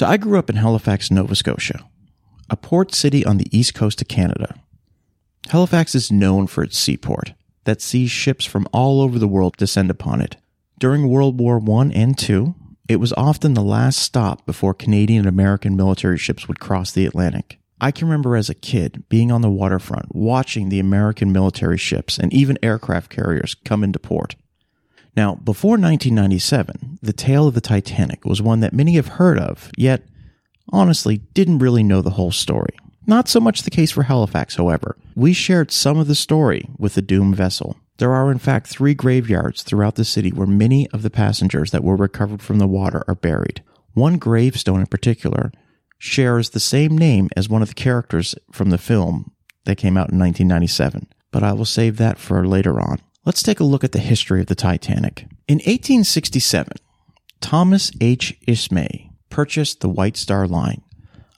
So I grew up in Halifax, Nova Scotia, a port city on the east coast of Canada. Halifax is known for its seaport that sees ships from all over the world descend upon it. During World War I and II, it was often the last stop before Canadian and American military ships would cross the Atlantic. I can remember as a kid being on the waterfront, watching the American military ships and even aircraft carriers come into port. Now, before 1997, the tale of the Titanic was one that many have heard of, yet honestly didn't really know the whole story. Not so much the case for Halifax, however. We shared some of the story with the doomed vessel. There are, in fact, three graveyards throughout the city where many of the passengers that were recovered from the water are buried. One gravestone in particular shares the same name as one of the characters from the film that came out in 1997, but I will save that for later on. Let's take a look at the history of the Titanic. In 1867, Thomas H. Ismay purchased the White Star Line,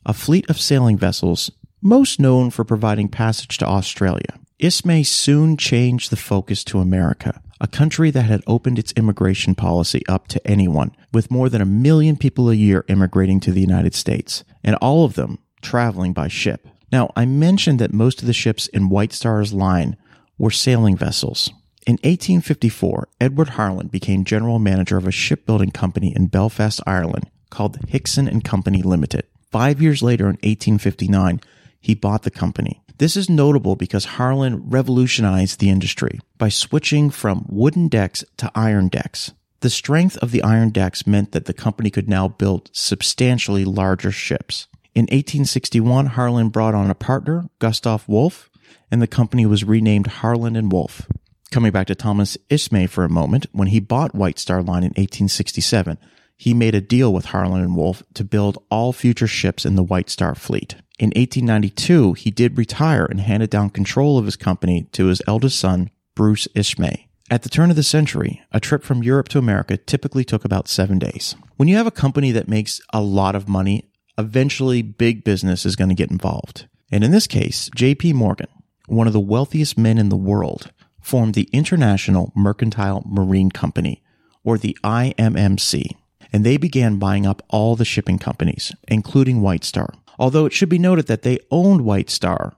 a fleet of sailing vessels most known for providing passage to Australia. Ismay soon changed the focus to America, a country that had opened its immigration policy up to anyone, with more than a million people a year immigrating to the United States, and all of them traveling by ship. Now, I mentioned that most of the ships in White Star's line were sailing vessels. In 1854, Edward Harland became general manager of a shipbuilding company in Belfast, Ireland called Hickson and Company Limited. Five years later, in 1859, he bought the company. This is notable because Harland revolutionized the industry by switching from wooden decks to iron decks. The strength of the iron decks meant that the company could now build substantially larger ships. In 1861, Harland brought on a partner, Gustav Wolff, and the company was renamed Harland and Wolff. Coming back to Thomas Ismay for a moment, when he bought White Star Line in 1867, he made a deal with Harland and Wolff to build all future ships in the White Star fleet. In 1892, he did retire and handed down control of his company to his eldest son, Bruce Ismay. At the turn of the century, a trip from Europe to America typically took about seven days. When you have a company that makes a lot of money, eventually big business is going to get involved. And in this case, JP Morgan, one of the wealthiest men in the world, formed the International Mercantile Marine Company, or the IMMC and they began buying up all the shipping companies, including White Star. Although it should be noted that they owned White Star,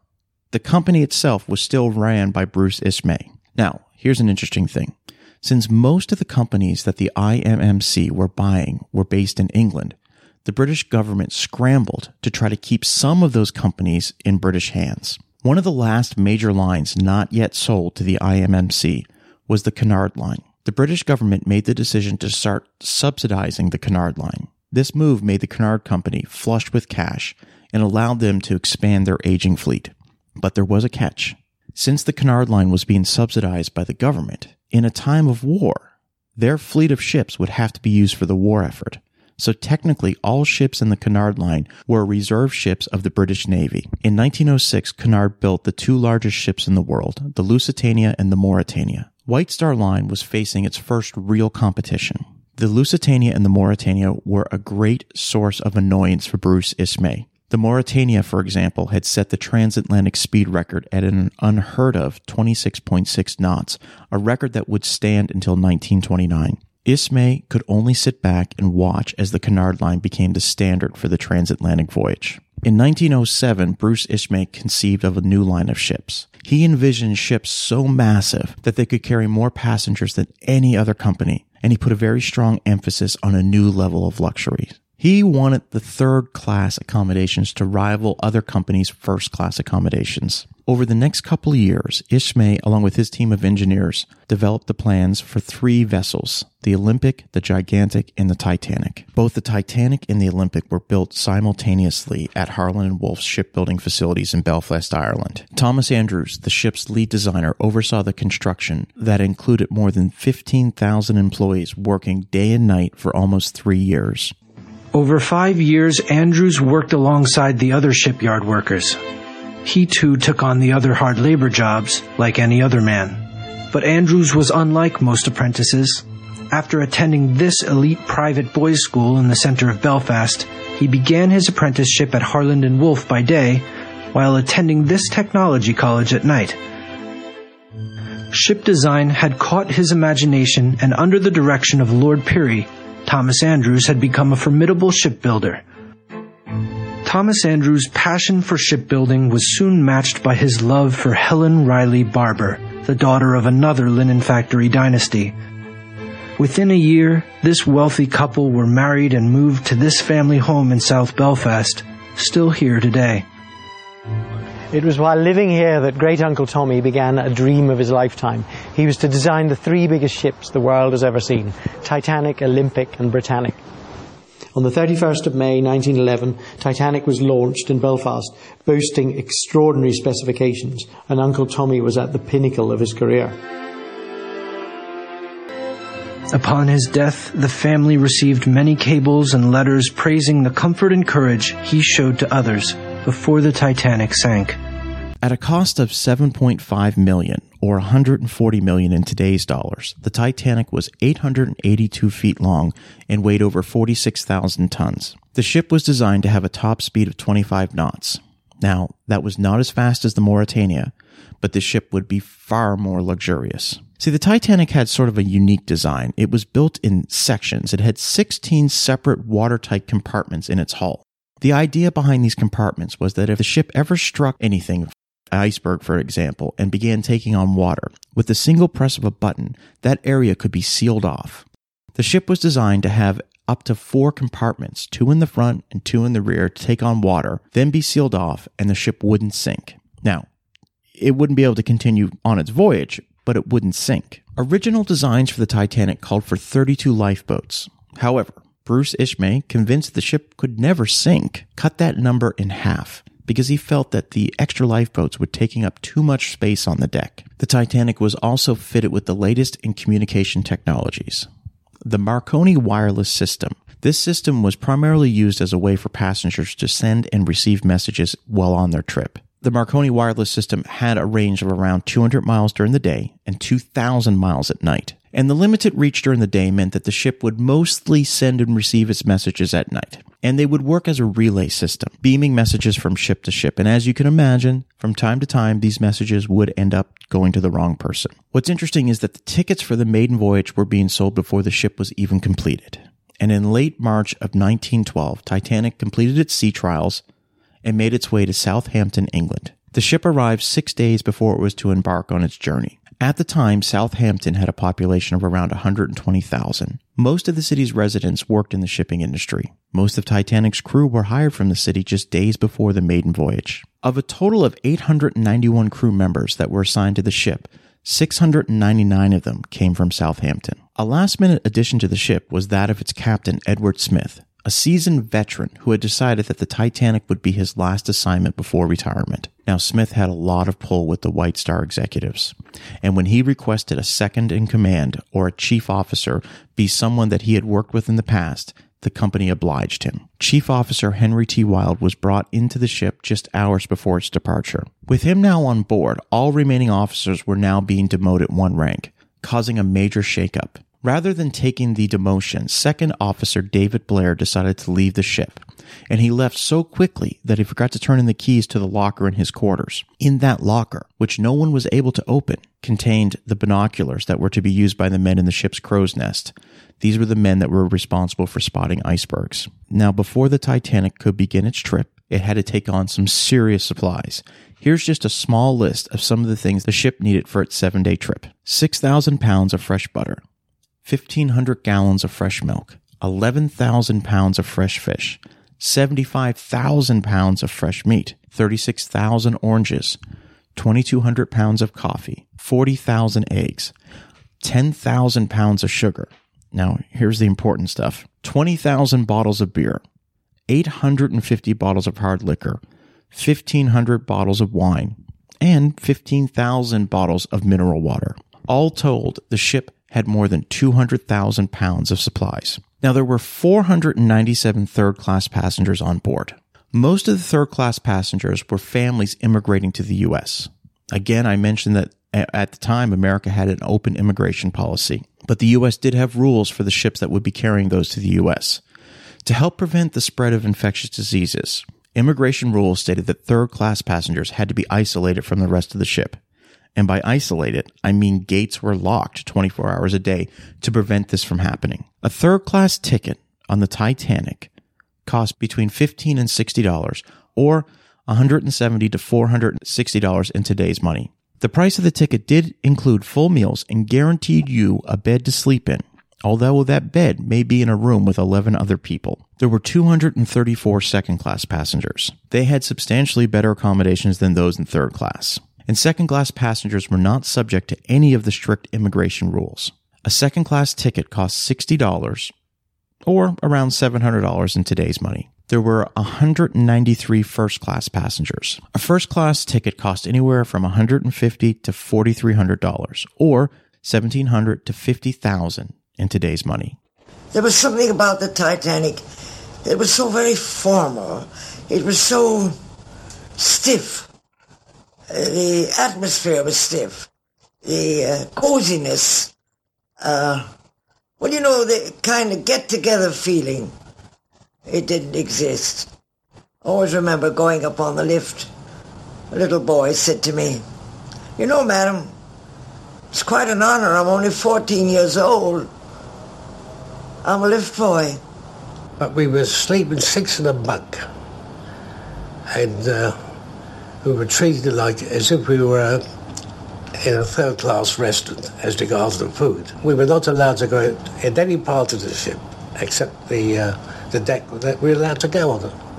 the company itself was still ran by Bruce Ismay. Now, here's an interesting thing. Since most of the companies that the IMMC were buying were based in England, the British government scrambled to try to keep some of those companies in British hands. One of the last major lines not yet sold to the IMMC was the Cunard Line the British government made the decision to start subsidizing the Cunard line. This move made the Cunard Company flush with cash and allowed them to expand their aging fleet. But there was a catch. Since the Cunard line was being subsidized by the government, in a time of war, their fleet of ships would have to be used for the war effort. So technically, all ships in the Cunard line were reserve ships of the British Navy. In 1906, Cunard built the two largest ships in the world, the Lusitania and the Mauretania. White Star Line was facing its first real competition. The Lusitania and the Mauretania were a great source of annoyance for Bruce Ismay. The Mauretania, for example, had set the transatlantic speed record at an unheard of 26.6 knots, a record that would stand until 1929. Ismay could only sit back and watch as the Cunard Line became the standard for the transatlantic voyage. In 1907, Bruce Ismay conceived of a new line of ships. He envisioned ships so massive that they could carry more passengers than any other company, and he put a very strong emphasis on a new level of luxury. He wanted the third class accommodations to rival other companies' first class accommodations. Over the next couple of years, Ismay, along with his team of engineers, developed the plans for three vessels the Olympic, the Gigantic, and the Titanic. Both the Titanic and the Olympic were built simultaneously at Harland and Wolff's shipbuilding facilities in Belfast, Ireland. Thomas Andrews, the ship's lead designer, oversaw the construction that included more than 15,000 employees working day and night for almost three years. Over five years, Andrews worked alongside the other shipyard workers. He too took on the other hard labor jobs, like any other man. But Andrews was unlike most apprentices. After attending this elite private boys' school in the center of Belfast, he began his apprenticeship at Harland and Wolff by day, while attending this technology college at night. Ship design had caught his imagination, and under the direction of Lord Pirrie, Thomas Andrews had become a formidable shipbuilder. Thomas Andrews' passion for shipbuilding was soon matched by his love for Helen Reilly Barbour, the daughter of another linen factory dynasty. Within a year, this wealthy couple were married and moved to this family home in South Belfast, still here today. It was while living here that great Uncle Tommy began a dream of his lifetime. He was to design the three biggest ships the world has ever seen Titanic, Olympic, and Britannic. On the 31st of May 1911, Titanic was launched in Belfast, boasting extraordinary specifications, and Uncle Tommy was at the pinnacle of his career. Upon his death, the family received many cables and letters praising the comfort and courage he showed to others before the Titanic sank. At a cost of 7.5 million or 140 million in today's dollars, the Titanic was 882 feet long and weighed over 46,000 tons. The ship was designed to have a top speed of 25 knots. Now, that was not as fast as the Mauretania, but the ship would be far more luxurious. See, the Titanic had sort of a unique design. It was built in sections. It had 16 separate watertight compartments in its hull. The idea behind these compartments was that if the ship ever struck anything, an iceberg for example, and began taking on water, with the single press of a button, that area could be sealed off. The ship was designed to have up to four compartments, two in the front and two in the rear, to take on water, then be sealed off, and the ship wouldn't sink. Now, it wouldn't be able to continue on its voyage, but it wouldn't sink. Original designs for the Titanic called for 32 lifeboats. However, Bruce Ismay, convinced the ship could never sink, cut that number in half because he felt that the extra lifeboats were taking up too much space on the deck. The Titanic was also fitted with the latest in communication technologies. The Marconi wireless system. This system was primarily used as a way for passengers to send and receive messages while on their trip. The Marconi wireless system had a range of around 200 miles during the day and 2,000 miles at night and the limited reach during the day meant that the ship would mostly send and receive its messages at night. And they would work as a relay system, beaming messages from ship to ship. And as you can imagine, from time to time, these messages would end up going to the wrong person. What's interesting is that the tickets for the maiden voyage were being sold before the ship was even completed. And in late March of 1912, Titanic completed its sea trials and made its way to Southampton, England. The ship arrived six days before it was to embark on its journey. At the time, Southampton had a population of around 120,000. Most of the city's residents worked in the shipping industry. Most of Titanic's crew were hired from the city just days before the maiden voyage. Of a total of 891 crew members that were assigned to the ship, 699 of them came from Southampton. A last minute addition to the ship was that of its captain, Edward Smith, a seasoned veteran who had decided that the Titanic would be his last assignment before retirement. Now, Smith had a lot of pull with the White Star executives, and when he requested a second in command or a chief officer be someone that he had worked with in the past, the company obliged him. Chief Officer Henry T. Wilde was brought into the ship just hours before its departure. With him now on board, all remaining officers were now being demoted one rank, causing a major shakeup. Rather than taking the demotion, Second Officer David Blair decided to leave the ship, and he left so quickly that he forgot to turn in the keys to the locker in his quarters. In that locker, which no one was able to open, contained the binoculars that were to be used by the men in the ship's crow's nest. These were the men that were responsible for spotting icebergs. Now, before the Titanic could begin its trip, it had to take on some serious supplies. Here's just a small list of some of the things the ship needed for its seven day trip 6,000 pounds of fresh butter, 1,500 gallons of fresh milk, 11,000 pounds of fresh fish, 75,000 pounds of fresh meat, 36,000 oranges, 2,200 pounds of coffee, 40,000 eggs, 10,000 pounds of sugar. Now, here's the important stuff 20,000 bottles of beer, 850 bottles of hard liquor, 1,500 bottles of wine, and 15,000 bottles of mineral water. All told, the ship had more than 200,000 pounds of supplies. Now, there were 497 third class passengers on board. Most of the third class passengers were families immigrating to the U.S. Again, I mentioned that at the time, America had an open immigration policy, but the U.S. did have rules for the ships that would be carrying those to the U.S. To help prevent the spread of infectious diseases, immigration rules stated that third class passengers had to be isolated from the rest of the ship. And by isolated, I mean gates were locked 24 hours a day to prevent this from happening. A third class ticket on the Titanic cost between 15 and $60 or 170 to $460 in today's money. The price of the ticket did include full meals and guaranteed you a bed to sleep in, although that bed may be in a room with 11 other people. There were 234 second class passengers. They had substantially better accommodations than those in third class. And second class passengers were not subject to any of the strict immigration rules. A second class ticket cost $60 or around $700 in today's money. There were 193 first class passengers. A first class ticket cost anywhere from 150 to $4,300 or 1,700 to 50,000 in today's money. There was something about the Titanic. It was so very formal. It was so stiff. The atmosphere was stiff. The uh, coziness. Uh, well, you know, the kind of get-together feeling. It didn't exist. I always remember going up on the lift. A little boy said to me, You know, madam, it's quite an honor. I'm only 14 years old. I'm a lift boy. But we were sleeping six in a bunk. And uh, we were treated like as if we were in a third class restaurant as regards the food. We were not allowed to go in any part of the ship except the, uh, the deck that we were allowed to go on.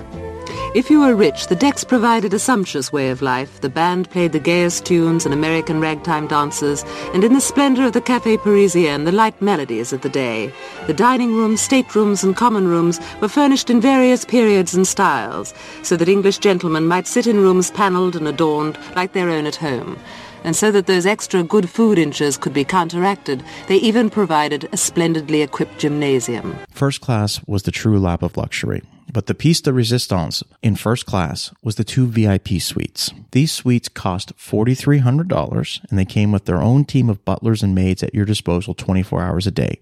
If you were rich, the decks provided a sumptuous way of life. The band played the gayest tunes and American ragtime dances, and in the splendor of the Café Parisien, the light melodies of the day. The dining rooms, staterooms, and common rooms were furnished in various periods and styles, so that English gentlemen might sit in rooms panelled and adorned like their own at home. And so that those extra good food inches could be counteracted, they even provided a splendidly equipped gymnasium. First class was the true lap of luxury. But the piece de resistance in first class was the two VIP suites. These suites cost $4,300 and they came with their own team of butlers and maids at your disposal 24 hours a day.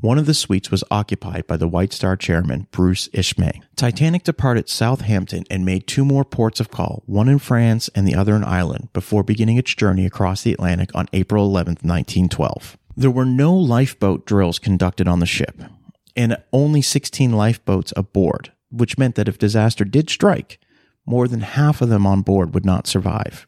One of the suites was occupied by the White Star chairman, Bruce Ismay. Titanic departed Southampton and made two more ports of call, one in France and the other in Ireland, before beginning its journey across the Atlantic on April 11, 1912. There were no lifeboat drills conducted on the ship, and only 16 lifeboats aboard, which meant that if disaster did strike, more than half of them on board would not survive.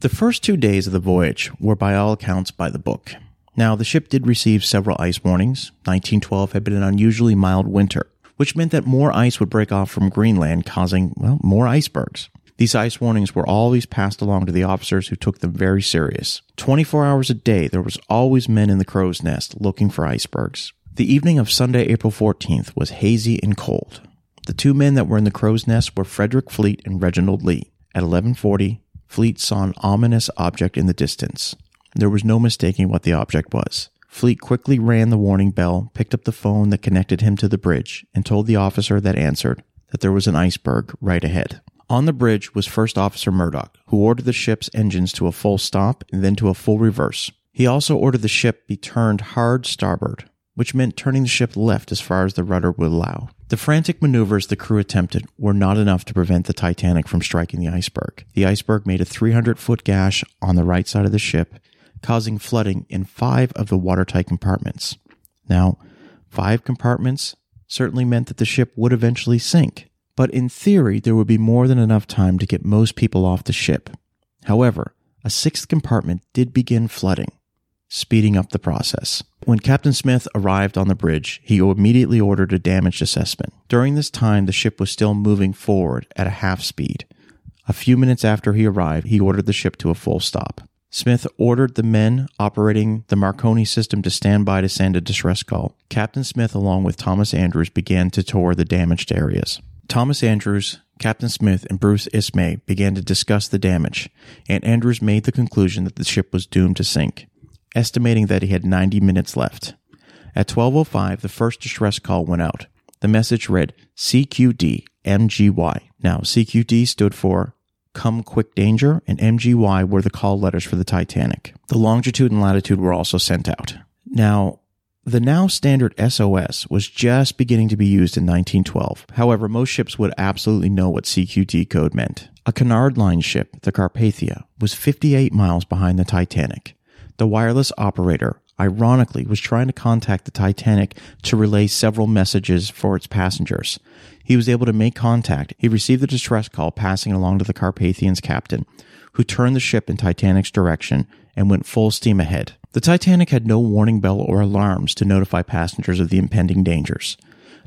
The first two days of the voyage were by all accounts by the book. Now, the ship did receive several ice warnings. 1912 had been an unusually mild winter, which meant that more ice would break off from Greenland, causing, well, more icebergs. These ice warnings were always passed along to the officers who took them very serious. 24 hours a day, there was always men in the crow's nest looking for icebergs. The evening of Sunday, April 14th was hazy and cold. The two men that were in the crow's nest were Frederick Fleet and Reginald Lee. At 1140, Fleet saw an ominous object in the distance. There was no mistaking what the object was. Fleet quickly rang the warning bell, picked up the phone that connected him to the bridge, and told the officer that answered that there was an iceberg right ahead. On the bridge was First Officer Murdoch, who ordered the ship's engines to a full stop and then to a full reverse. He also ordered the ship be turned hard starboard, which meant turning the ship left as far as the rudder would allow. The frantic maneuvers the crew attempted were not enough to prevent the Titanic from striking the iceberg. The iceberg made a 300 foot gash on the right side of the ship, causing flooding in five of the watertight compartments. Now, five compartments certainly meant that the ship would eventually sink, but in theory, there would be more than enough time to get most people off the ship. However, a sixth compartment did begin flooding, speeding up the process. When Captain Smith arrived on the bridge, he immediately ordered a damage assessment. During this time, the ship was still moving forward at a half speed. A few minutes after he arrived, he ordered the ship to a full stop. Smith ordered the men operating the Marconi system to stand by to send a distress call. Captain Smith, along with Thomas Andrews, began to tour the damaged areas. Thomas Andrews, Captain Smith, and Bruce Ismay began to discuss the damage, and Andrews made the conclusion that the ship was doomed to sink, estimating that he had 90 minutes left. At 12:05, the first distress call went out. The message read CQD MGY. Now, CQD stood for Come Quick Danger, and MGY were the call letters for the Titanic. The longitude and latitude were also sent out. Now, the now standard SOS was just beginning to be used in 1912. However, most ships would absolutely know what CQD code meant. A Cunard Line ship, the Carpathia, was 58 miles behind the Titanic. The wireless operator, ironically, was trying to contact the Titanic to relay several messages for its passengers. He was able to make contact. He received a distress call passing along to the Carpathian's captain, who turned the ship in Titanic's direction and went full steam ahead. The Titanic had no warning bell or alarms to notify passengers of the impending dangers.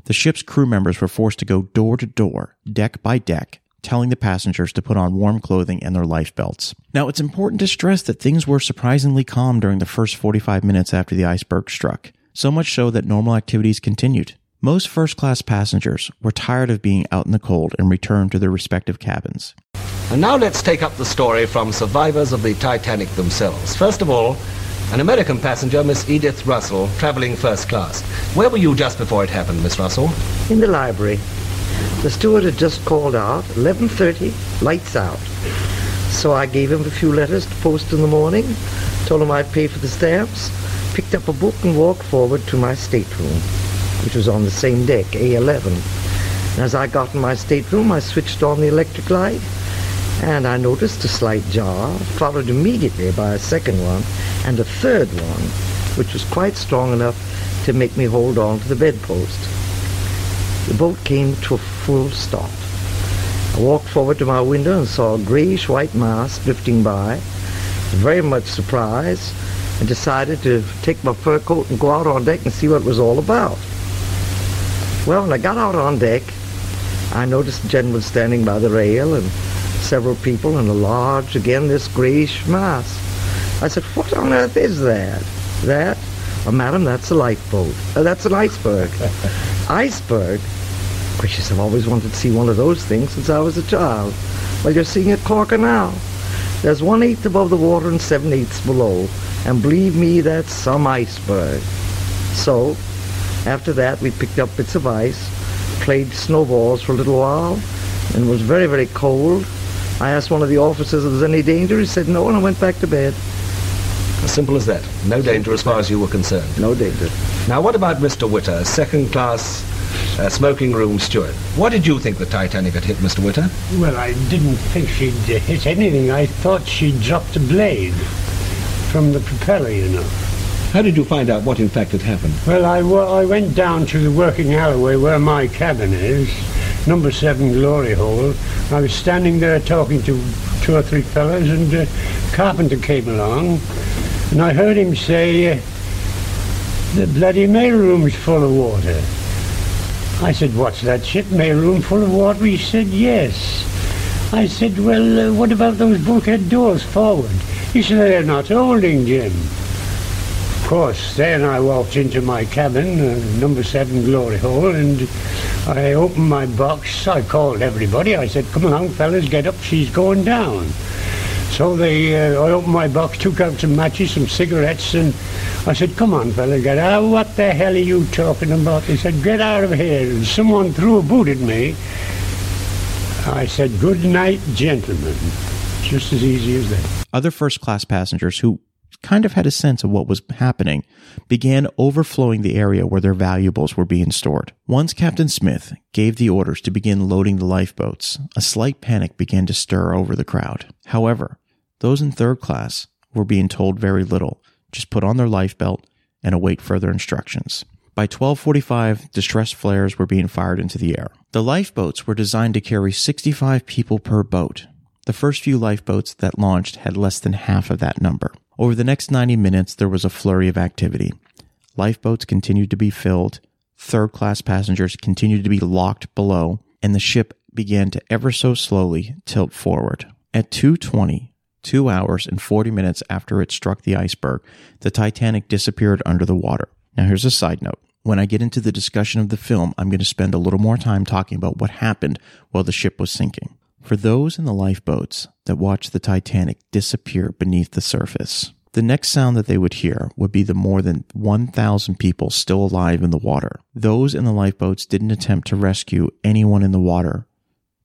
The ship's crew members were forced to go door to door, deck by deck, telling the passengers to put on warm clothing and their life belts. Now, it's important to stress that things were surprisingly calm during the first 45 minutes after the iceberg struck, so much so that normal activities continued. Most first class passengers were tired of being out in the cold and returned to their respective cabins. And now let's take up the story from survivors of the Titanic themselves. First of all, an American passenger, Miss Edith Russell, traveling first class. Where were you just before it happened, Miss Russell? In the library. The steward had just called out, 11.30, lights out. So I gave him a few letters to post in the morning, told him I'd pay for the stamps, picked up a book and walked forward to my stateroom, which was on the same deck, A11. And as I got in my stateroom, I switched on the electric light, and I noticed a slight jar, followed immediately by a second one, and a third one, which was quite strong enough to make me hold on to the bedpost. The boat came to a full stop. I walked forward to my window and saw a grayish-white mass drifting by, very much surprised, and decided to take my fur coat and go out on deck and see what it was all about. Well, when I got out on deck, I noticed a gentleman standing by the rail and several people in a large, again, this grayish mass. I said, what on earth is that? That? Oh, madam, that's a lifeboat. Uh, that's an iceberg. iceberg? Gracious, I've always wanted to see one of those things since I was a child. Well, you're seeing it Corker now. There's one-eighth above the water and seven-eighths below. And believe me, that's some iceberg. So, after that, we picked up bits of ice, played snowballs for a little while, and it was very, very cold. I asked one of the officers if there was any danger. He said no, and I went back to bed. As simple as that. No danger as far as you were concerned. No danger. Now, what about Mr. Witter, second class uh, smoking room steward? What did you think the Titanic had hit, Mr. Witter? Well, I didn't think she'd uh, hit anything. I thought she dropped a blade from the propeller, you know. How did you find out what in fact had happened? Well, I, I went down to the working alleyway where my cabin is, number seven Glory Hole. I was standing there talking to two or three fellows, and uh, Carpenter came along, and I heard him say, the bloody mailroom's full of water. I said, what's that ship, mailroom full of water? He said, yes. I said, well, uh, what about those bulkhead doors forward? He said, they're not holding, Jim. Of course, then I walked into my cabin, uh, number seven Glory Hole, and I opened my box. I called everybody. I said, come along, fellas, get up, she's going down. So they, uh, I opened my box, took out some matches, some cigarettes, and I said, come on, fella, get out. What the hell are you talking about? They said, get out of here. And someone threw a boot at me. I said, good night, gentlemen. Just as easy as that. Other first class passengers who kind of had a sense of what was happening began overflowing the area where their valuables were being stored. Once Captain Smith gave the orders to begin loading the lifeboats, a slight panic began to stir over the crowd. However, those in third class were being told very little. Just put on their life belt and await further instructions. By 1245, distress flares were being fired into the air. The lifeboats were designed to carry 65 people per boat. The first few lifeboats that launched had less than half of that number. Over the next 90 minutes, there was a flurry of activity. Lifeboats continued to be filled, third class passengers continued to be locked below, and the ship began to ever so slowly tilt forward. At 220, two hours and 40 minutes after it struck the iceberg, the Titanic disappeared under the water. Now, here's a side note. When I get into the discussion of the film, I'm going to spend a little more time talking about what happened while the ship was sinking. For those in the lifeboats that watched the Titanic disappear beneath the surface, the next sound that they would hear would be the more than 1,000 people still alive in the water. Those in the lifeboats didn't attempt to rescue anyone in the water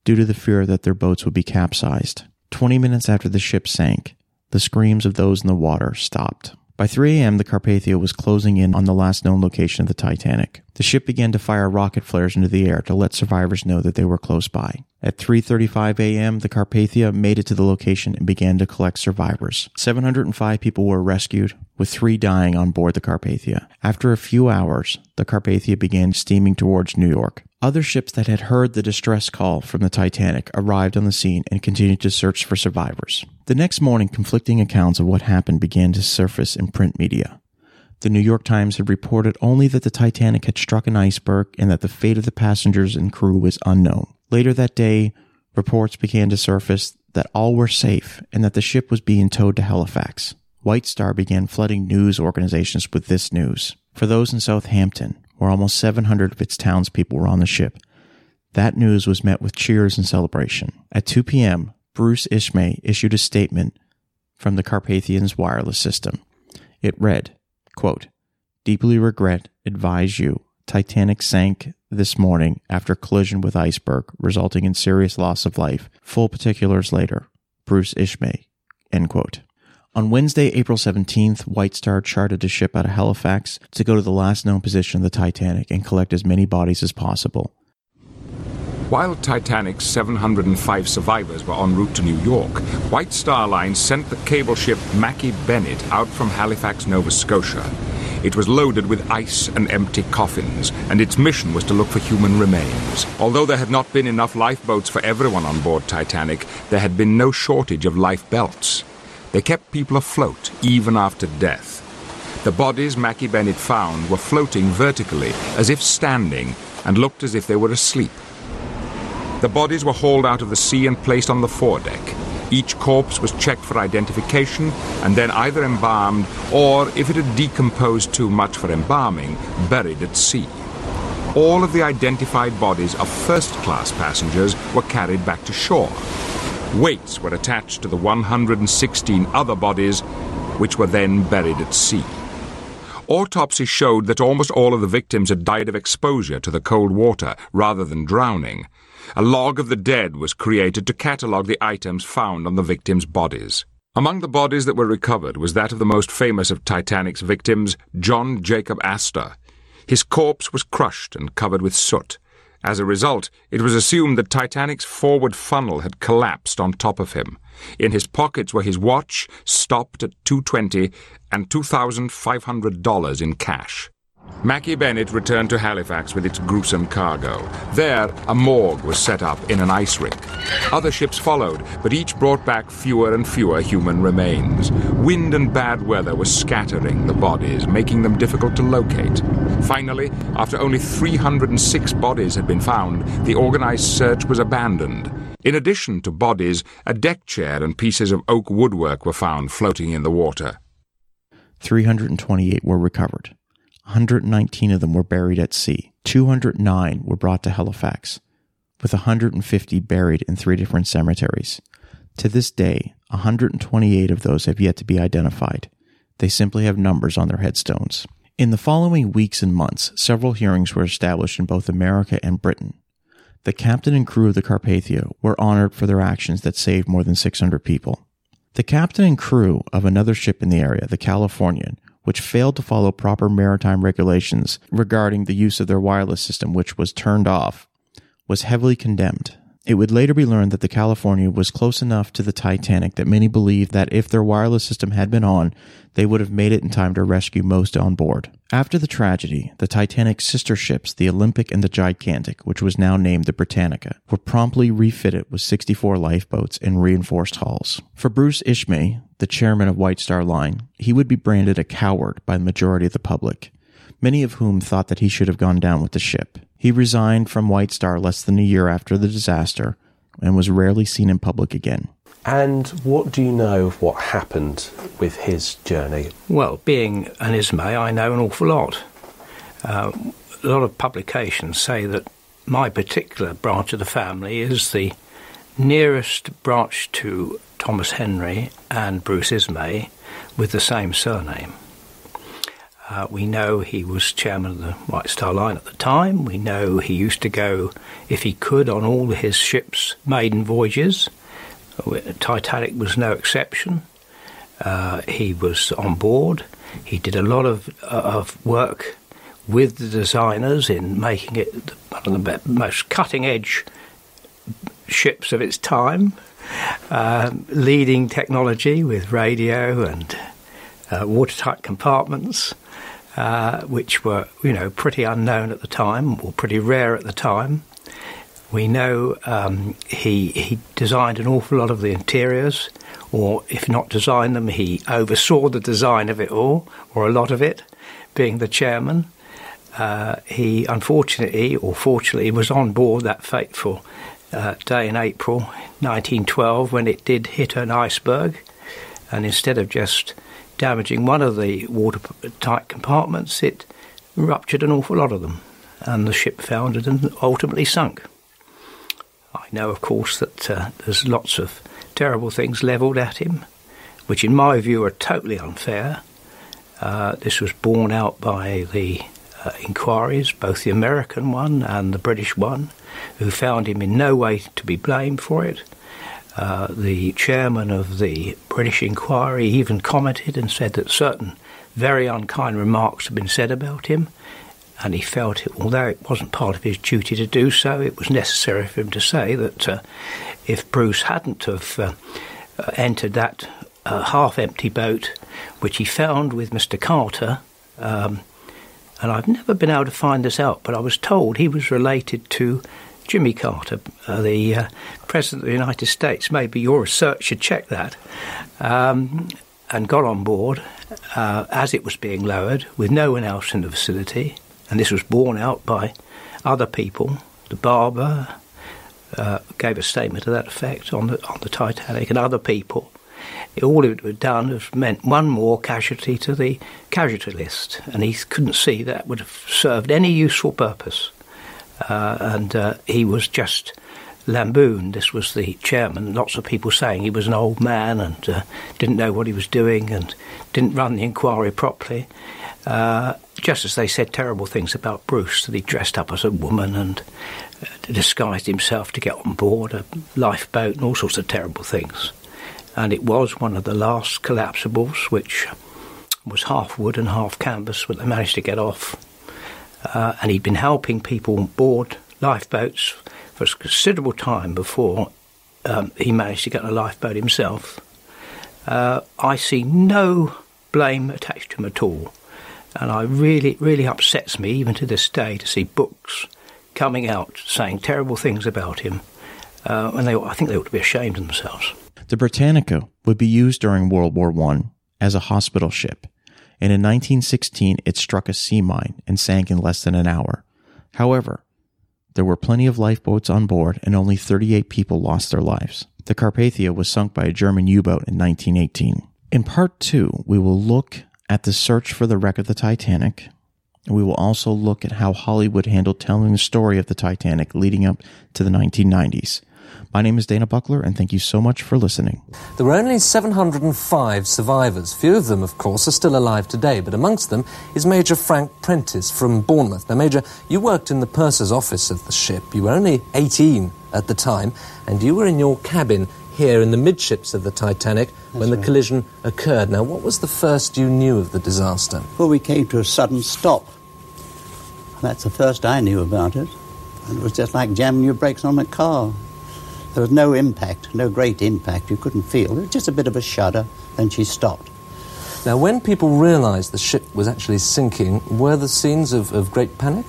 due to the fear that their boats would be capsized. 20 minutes after the ship sank, the screams of those in the water stopped. By 3 a.m., the Carpathia was closing in on the last known location of the Titanic. The ship began to fire rocket flares into the air to let survivors know that they were close by. At 3:35 a.m., the Carpathia made it to the location and began to collect survivors. 705 people were rescued, with 3 dying on board the Carpathia. After a few hours, the Carpathia began steaming towards New York. Other ships that had heard the distress call from the Titanic arrived on the scene and continued to search for survivors. The next morning, conflicting accounts of what happened began to surface in print media. The New York Times had reported only that the Titanic had struck an iceberg and that the fate of the passengers and crew was unknown. Later that day, reports began to surface that all were safe and that the ship was being towed to Halifax. White Star began flooding news organizations with this news. For those in Southampton, where almost 700 of its townspeople were on the ship, that news was met with cheers and celebration. At 2 p.m., Bruce Ismay issued a statement from the Carpathian's wireless system. It read, quote, Deeply regret, advise you, Titanic sank this morning after collision with iceberg, resulting in serious loss of life. Full particulars later. Bruce Ismay. End quote. On Wednesday, April 17th, White Star chartered a ship out of Halifax to go to the last known position of the Titanic and collect as many bodies as possible. While Titanic's 705 survivors were en route to New York, White Star Line sent the cable ship Mackie Bennett out from Halifax, Nova Scotia. It was loaded with ice and empty coffins, and its mission was to look for human remains. Although there had not been enough lifeboats for everyone on board Titanic, there had been no shortage of life belts. They kept people afloat even after death. The bodies Mackay-Bennett found were floating vertically, as if standing, and looked as if they were asleep. The bodies were hauled out of the sea and placed on the foredeck. Each corpse was checked for identification and then either embalmed or, if it had decomposed too much for embalming, buried at sea. All of the identified bodies of first class passengers were carried back to shore. Weights were attached to the 116 other bodies, which were then buried at sea. Autopsy showed that almost all of the victims had died of exposure to the cold water rather than drowning. A log of the dead was created to catalogue the items found on the victims' bodies. Among the bodies that were recovered was that of the most famous of Titanic's victims, John Jacob Astor. His corpse was crushed and covered with soot. As a result, it was assumed that Titanic's forward funnel had collapsed on top of him. In his pockets were his watch, stopped at 220, and $2,500 in cash. Mackay-Bennett returned to Halifax with its gruesome cargo. There, a morgue was set up in an ice rink. Other ships followed, but each brought back fewer and fewer human remains. Wind and bad weather were scattering the bodies, making them difficult to locate. Finally, after only 306 bodies had been found, the organized search was abandoned. In addition to bodies, a deck chair and pieces of oak woodwork were found floating in the water. 328 were recovered. 119 of them were buried at sea. 209 were brought to Halifax, with 150 buried in three different cemeteries. To this day, 128 of those have yet to be identified. They simply have numbers on their headstones. In the following weeks and months, several hearings were established in both America and Britain. The captain and crew of the Carpathia were honored for their actions that saved more than 600 people. The captain and crew of another ship in the area, the Californian, which failed to follow proper maritime regulations regarding the use of their wireless system, which was turned off, was heavily condemned. It would later be learned that the California was close enough to the Titanic that many believed that if their wireless system had been on, they would have made it in time to rescue most on board. After the tragedy, the Titanic's sister ships, the Olympic and the Gigantic, which was now named the Britannica, were promptly refitted with 64 lifeboats and reinforced hulls. For Bruce Ismay, the chairman of White Star Line, he would be branded a coward by the majority of the public, many of whom thought that he should have gone down with the ship. He resigned from White Star less than a year after the disaster and was rarely seen in public again. And what do you know of what happened with his journey? Well, being an Ismay, I know an awful lot. Uh, a lot of publications say that my particular branch of the family is the nearest branch to Thomas Henry and Bruce Ismay with the same surname. Uh, we know he was chairman of the White Star Line at the time. We know he used to go, if he could, on all his ships' maiden voyages. Titanic was no exception. Uh, he was on board. He did a lot of uh, of work with the designers in making it one of the most cutting edge ships of its time, uh, leading technology with radio and uh, watertight compartments, uh, which were, you know, pretty unknown at the time or pretty rare at the time. We know um, he he designed an awful lot of the interiors, or if not designed them, he oversaw the design of it all, or a lot of it, being the chairman. Uh, he unfortunately, or fortunately, was on board that fateful uh, day in April 1912 when it did hit an iceberg, and instead of just damaging one of the watertight compartments, it ruptured an awful lot of them, and the ship foundered and ultimately sunk. I know, of course, that uh, there's lots of terrible things levelled at him, which, in my view, are totally unfair. Uh, this was borne out by the uh, inquiries, both the American one and the British one, who found him in no way to be blamed for it. Uh, the chairman of the British inquiry even commented and said that certain very unkind remarks had been said about him, and he felt it, although it wasn't part of his duty to do so, it was necessary for him to say that uh, if Bruce hadn't have uh, uh entered that uh, half-empty boat, which he found with Mr. Carter, um, and I've never been able to find this out, but I was told he was related to Jimmy Carter, uh, the uh, President of the United States. Maybe your research should check that. Um, and got on board uh, as it was being lowered with no one else in the vicinity. And this was borne out by other people. The barber uh, gave a statement to that effect on the, on the Titanic, and other people. All it had done was meant one more casualty to the casualty list, and he couldn't see that would have served any useful purpose uh, and uh, he was just lampooned. This was the chairman. Lots of people saying he was an old man and uh, didn't know what he was doing and didn't run the inquiry properly. Uh, just as they said terrible things about Bruce, that he dressed up as a woman and uh, disguised himself to get on board a lifeboat and all sorts of terrible things. And it was one of the last collapsibles, which was half wood and half canvas, but they managed to get off uh, and he'd been helping people board lifeboats for a considerable time before um, he managed to get a lifeboat himself. Uh, I see no blame attached to him at all, and I really, really upsets me even to this day to see books coming out saying terrible things about him, uh, and they, I think they ought to be ashamed of themselves. The Britannica would be used during World War I as a hospital ship and in 1916 it struck a sea mine and sank in less than an hour. However, there were plenty of lifeboats on board and only 38 people lost their lives. The Carpathia was sunk by a German U boat in 1918. In part two, we will look at the search for the wreck of the Titanic. And we will also look at how Hollywood handled telling the story of the Titanic leading up to the 1990s. My name is Dana Buckler, and thank you so much for listening. There were only 705 survivors. Few of them, of course, are still alive today, but amongst them is Major Frank Prentice from Bournemouth. Now, Major, you worked in the purser's office of the ship. You were only 18 at the time, and you were in your cabin here in the midships of the Titanic That's when the right. collision occurred. Now, what was the first you knew of the disaster? Well, we came to a sudden stop. That's the first I knew about it. And it was just like jamming your brakes on a car. There was no impact, no great impact. You couldn't feel. It was just a bit of a shudder, then she stopped. Now, when people realised the ship was actually sinking, were there scenes of, of great panic?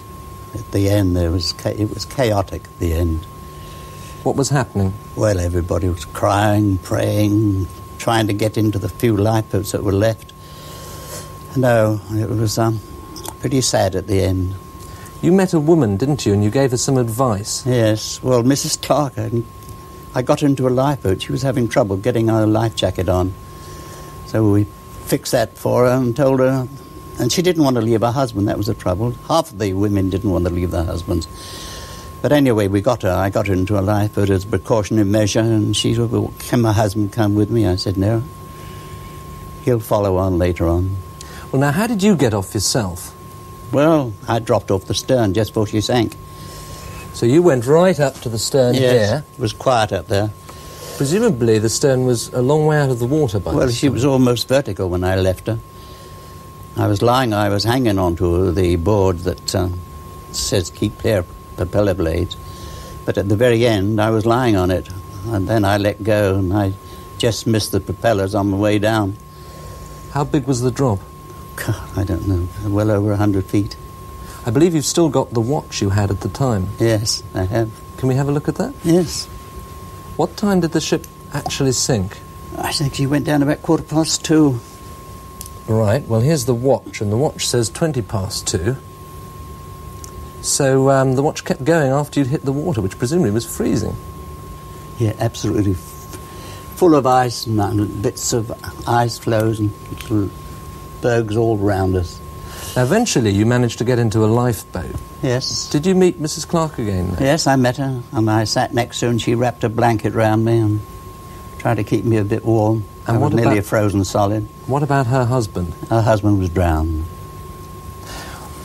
At the end, there was it was chaotic. At the end. What was happening? Well, everybody was crying, praying, trying to get into the few lifeboats that were left. No, it was um, pretty sad at the end. You met a woman, didn't you, and you gave her some advice? Yes. Well, Mrs. Clark, I got into a lifeboat. She was having trouble getting her life jacket on. So we fixed that for her and told her. And she didn't want to leave her husband. That was the trouble. Half of the women didn't want to leave their husbands. But anyway, we got her. I got her into a lifeboat as a precautionary measure. And she said, well, Can my husband come with me? I said, No. He'll follow on later on. Well, now, how did you get off yourself? Well, I dropped off the stern just before she sank. So you went right up to the stern yes, here. It was quiet up there. Presumably the stern was a long way out of the water by Well, she was almost vertical when I left her. I was lying, I was hanging onto the board that uh, says keep clear propeller blades. But at the very end, I was lying on it, and then I let go, and I just missed the propellers on the way down. How big was the drop? God, I don't know. Well over a hundred feet. I believe you've still got the watch you had at the time. Yes, I have. Can we have a look at that? Yes. What time did the ship actually sink? I think she went down about quarter past two. Right, well, here's the watch, and the watch says 20 past two. So um, the watch kept going after you'd hit the water, which presumably was freezing. Yeah, absolutely f- full of ice and bits of ice floes and little bergs all round us. Now, eventually, you managed to get into a lifeboat. Yes. Did you meet Mrs. Clark again? Then? Yes, I met her, and I sat next to her, and she wrapped a blanket round me and tried to keep me a bit warm. And I was nearly about- a frozen solid. What about her husband? Her husband was drowned.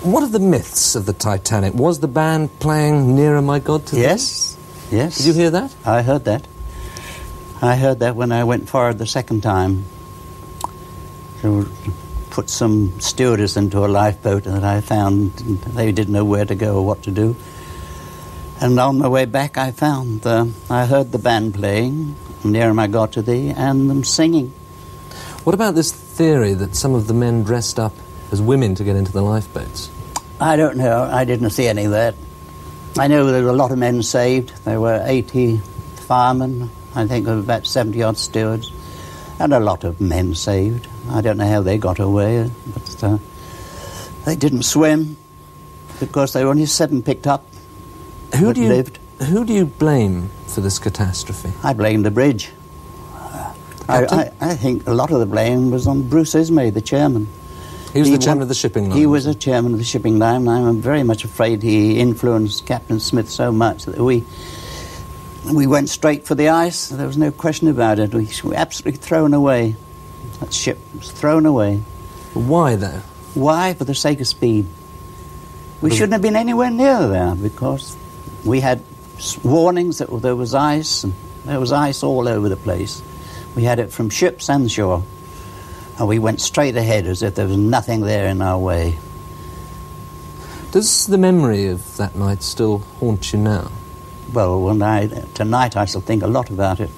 What are the myths of the Titanic? Was the band playing Nearer My God to? Yes, yes. Did you hear that? I heard that. I heard that when I went forward the second time. Put some stewardess into a lifeboat that I found they didn't know where to go or what to do. And on my way back, I found uh, I heard the band playing "Nearer My God to Thee" and them singing. What about this theory that some of the men dressed up as women to get into the lifeboats? I don't know. I didn't see any of that. I know there were a lot of men saved. There were 80 firemen, I think there were about 70 odd stewards, and a lot of men saved. I don't know how they got away, but uh, they didn't swim because they were only seven picked up. Who do you lived. who do you blame for this catastrophe? I blame the bridge. I, I, I think a lot of the blame was on Bruce Ismay, the chairman. He was the wa- chairman of the shipping line. He was the chairman of the shipping line. and I'm very much afraid he influenced Captain Smith so much that we we went straight for the ice. There was no question about it. We were absolutely thrown away. That ship was thrown away. Why though? Why? For the sake of speed. We But- shouldn't have been anywhere near there because we had warnings that there was ice and there was ice all over the place. We had it from ships and shore. And we went straight ahead as if there was nothing there in our way. Does the memory of that night still haunt you now? Well, when I, tonight I shall think a lot about it.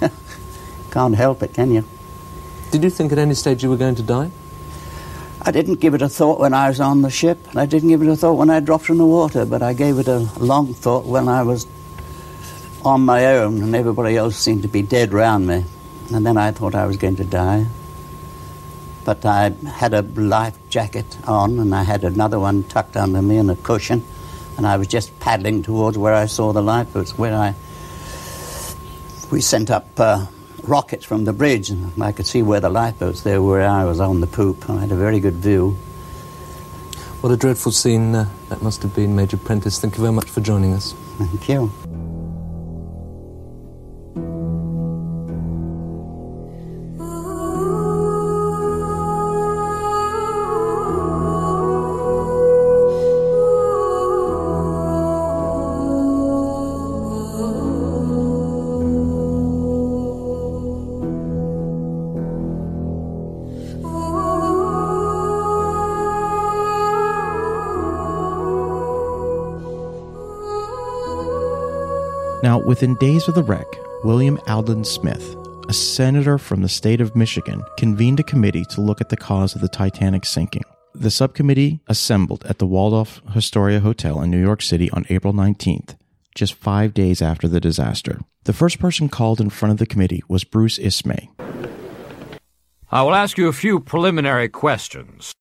Can't help it, can you? Did you think at any stage you were going to die? I didn't give it a thought when I was on the ship, and I didn't give it a thought when I dropped in the water, but I gave it a long thought when I was on my own and everybody else seemed to be dead round me. And then I thought I was going to die. But I had a life jacket on, and I had another one tucked under me and a cushion, and I was just paddling towards where I saw the lifeboats, where I. We sent up uh, rockets from the bridge, and I could see where the lifeboats there were. I was on the poop, I had a very good view. What a dreadful scene uh, that must have been, Major Prentice. Thank you very much for joining us. Thank you. Within days of the wreck, William Alden Smith, a senator from the state of Michigan, convened a committee to look at the cause of the Titanic sinking. The subcommittee assembled at the Waldorf Astoria Hotel in New York City on April 19th, just five days after the disaster. The first person called in front of the committee was Bruce Ismay. I will ask you a few preliminary questions.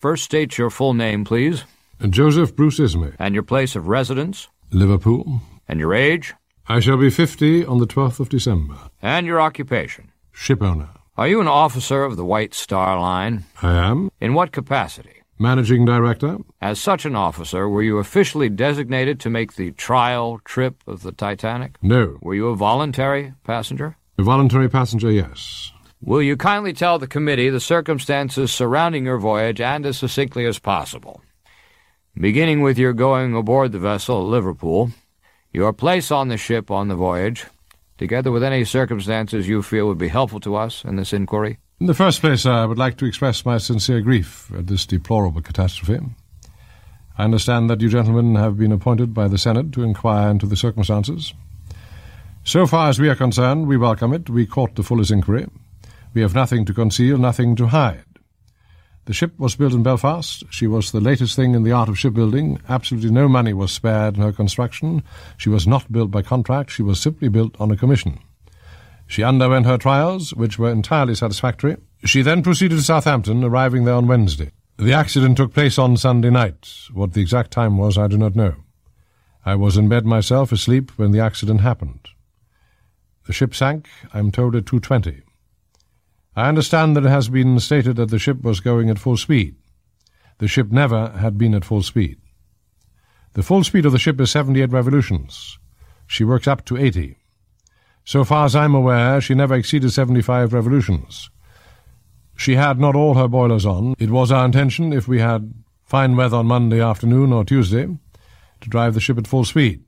First, state your full name, please. Joseph Bruce Ismay. And your place of residence. Liverpool. And your age. I shall be 50 on the 12th of December. And your occupation. Ship owner. Are you an officer of the White Star Line? I am. In what capacity? Managing director. As such an officer, were you officially designated to make the trial trip of the Titanic? No. Were you a voluntary passenger? A voluntary passenger, yes. Will you kindly tell the committee the circumstances surrounding your voyage and as succinctly as possible? Beginning with your going aboard the vessel at Liverpool, your place on the ship on the voyage, together with any circumstances you feel would be helpful to us in this inquiry. In the first place, I would like to express my sincere grief at this deplorable catastrophe. I understand that you gentlemen have been appointed by the Senate to inquire into the circumstances. So far as we are concerned, we welcome it. We court the fullest inquiry. We have nothing to conceal, nothing to hide. The ship was built in Belfast. She was the latest thing in the art of shipbuilding. Absolutely no money was spared in her construction. She was not built by contract. She was simply built on a commission. She underwent her trials, which were entirely satisfactory. She then proceeded to Southampton, arriving there on Wednesday. The accident took place on Sunday night. What the exact time was, I do not know. I was in bed myself, asleep, when the accident happened. The ship sank, I am told, at 2.20. I understand that it has been stated that the ship was going at full speed. The ship never had been at full speed. The full speed of the ship is 78 revolutions. She works up to 80. So far as I am aware, she never exceeded 75 revolutions. She had not all her boilers on. It was our intention, if we had fine weather on Monday afternoon or Tuesday, to drive the ship at full speed.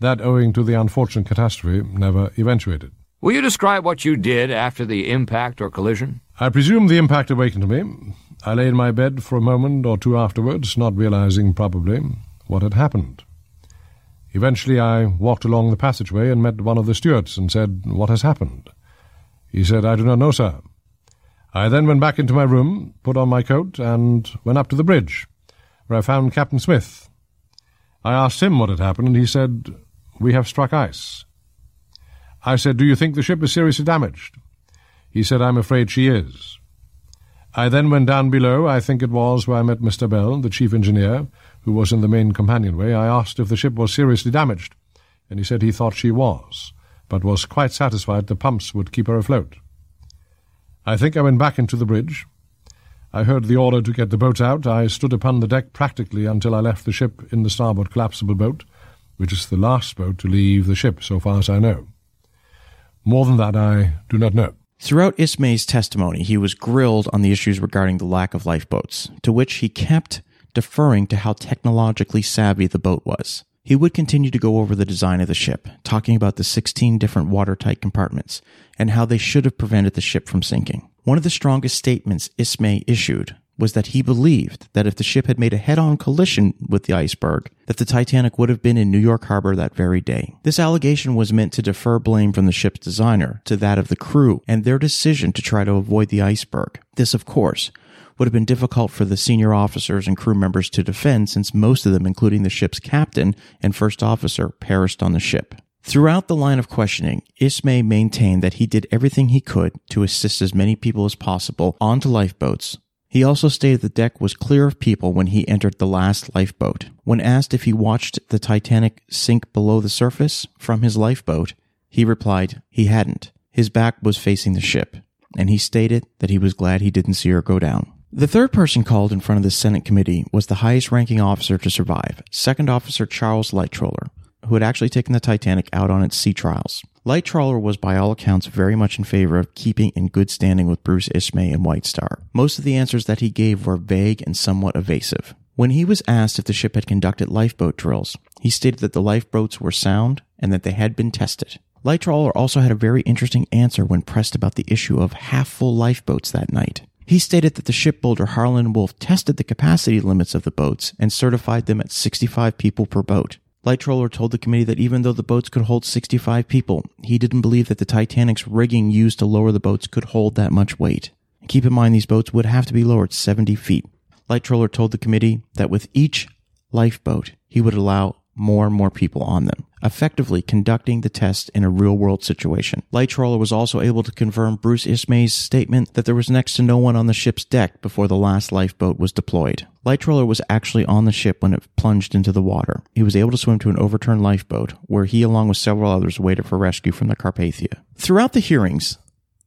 That, owing to the unfortunate catastrophe, never eventuated. Will you describe what you did after the impact or collision? I presume the impact awakened me. I lay in my bed for a moment or two afterwards, not realizing, probably, what had happened. Eventually I walked along the passageway and met one of the stewards and said, What has happened? He said, I do not know, sir. I then went back into my room, put on my coat, and went up to the bridge, where I found Captain Smith. I asked him what had happened, and he said, We have struck ice. I said, Do you think the ship is seriously damaged? He said, I'm afraid she is. I then went down below, I think it was where I met Mr. Bell, the chief engineer, who was in the main companionway. I asked if the ship was seriously damaged, and he said he thought she was, but was quite satisfied the pumps would keep her afloat. I think I went back into the bridge. I heard the order to get the boats out. I stood upon the deck practically until I left the ship in the starboard collapsible boat, which is the last boat to leave the ship, so far as I know. More than that, I do not know. Throughout Ismay's testimony, he was grilled on the issues regarding the lack of lifeboats, to which he kept deferring to how technologically savvy the boat was. He would continue to go over the design of the ship, talking about the 16 different watertight compartments and how they should have prevented the ship from sinking. One of the strongest statements Ismay issued was that he believed that if the ship had made a head-on collision with the iceberg, that the Titanic would have been in New York Harbor that very day. This allegation was meant to defer blame from the ship's designer to that of the crew and their decision to try to avoid the iceberg. This, of course, would have been difficult for the senior officers and crew members to defend since most of them, including the ship's captain and first officer, perished on the ship. Throughout the line of questioning, Ismay maintained that he did everything he could to assist as many people as possible onto lifeboats. He also stated the deck was clear of people when he entered the last lifeboat. When asked if he watched the Titanic sink below the surface from his lifeboat, he replied he hadn't. His back was facing the ship, and he stated that he was glad he didn't see her go down. The third person called in front of the Senate committee was the highest ranking officer to survive, Second Officer Charles Lightoller, who had actually taken the Titanic out on its sea trials. Lightoller was by all accounts very much in favor of keeping in good standing with Bruce Ismay and White Star. Most of the answers that he gave were vague and somewhat evasive. When he was asked if the ship had conducted lifeboat drills, he stated that the lifeboats were sound and that they had been tested. Lightoller also had a very interesting answer when pressed about the issue of half full lifeboats that night. He stated that the shipbuilder Harland Wolff tested the capacity limits of the boats and certified them at 65 people per boat. Lightoller told the committee that even though the boats could hold 65 people, he didn't believe that the Titanic's rigging used to lower the boats could hold that much weight. Keep in mind these boats would have to be lowered 70 feet. Lightoller told the committee that with each lifeboat, he would allow more and more people on them, effectively conducting the test in a real world situation. Lightoller was also able to confirm Bruce Ismay's statement that there was next to no one on the ship's deck before the last lifeboat was deployed. Lightoller was actually on the ship when it plunged into the water. He was able to swim to an overturned lifeboat, where he, along with several others, waited for rescue from the Carpathia. Throughout the hearings,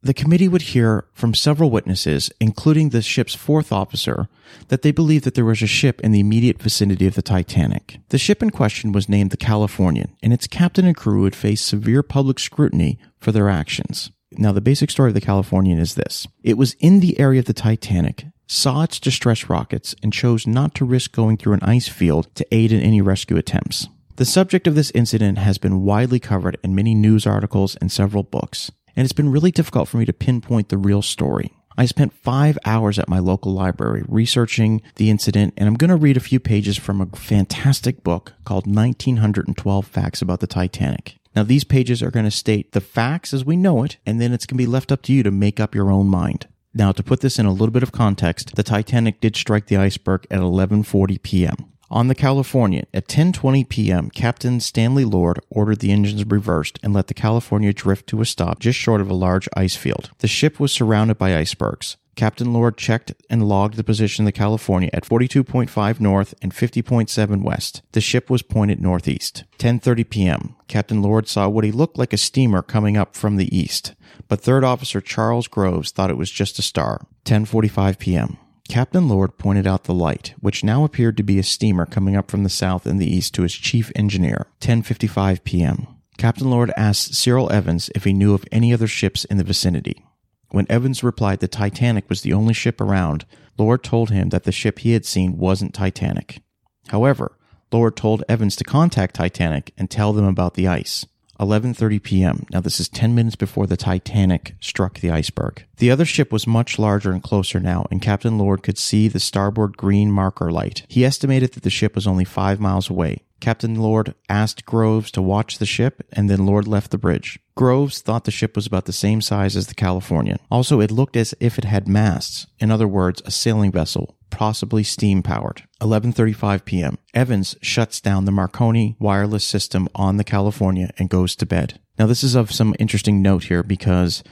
the committee would hear from several witnesses, including the ship's fourth officer, that they believed that there was a ship in the immediate vicinity of the Titanic. The ship in question was named the Californian, and its captain and crew would face severe public scrutiny for their actions. Now, the basic story of the Californian is this. It was in the area of the Titanic, saw its distress rockets, and chose not to risk going through an ice field to aid in any rescue attempts. The subject of this incident has been widely covered in many news articles and several books and it's been really difficult for me to pinpoint the real story. I spent five hours at my local library researching the incident, and I'm going to read a few pages from a fantastic book called 1912 Facts About the Titanic. Now, these pages are going to state the facts as we know it, and then it's going to be left up to you to make up your own mind. Now, to put this in a little bit of context, the Titanic did strike the iceberg at 11:40 p.m. On the California, at 10:20 p.m., Captain Stanley Lord ordered the engines reversed and let the California drift to a stop just short of a large ice field. The ship was surrounded by icebergs. Captain Lord checked and logged the position of the California at 42.5 north and 50.7 west. The ship was pointed northeast. 10:30 p.m. Captain Lord saw what he looked like a steamer coming up from the east, but Third Officer Charles Groves thought it was just a star. 10:45 p.m. Captain Lord pointed out the light, which now appeared to be a steamer coming up from the south and the east to his chief engineer. 10:55 p.m. Captain Lord asked Cyril Evans if he knew of any other ships in the vicinity. When Evans replied the Titanic was the only ship around, Lord told him that the ship he had seen wasn't Titanic. However, Lord told Evans to contact Titanic and tell them about the ice. 11:30 p.m. Now this is 10 minutes before the Titanic struck the iceberg. The other ship was much larger and closer now, and Captain Lord could see the starboard green marker light. He estimated that the ship was only 5 miles away. Captain Lord asked Groves to watch the ship, and then Lord left the bridge. Groves thought the ship was about the same size as the Californian. Also, it looked as if it had masts, in other words, a sailing vessel, possibly steam powered. 11:35 p.m. Evans shuts down the Marconi wireless system on the California and goes to bed. Now, this is of some interesting note here because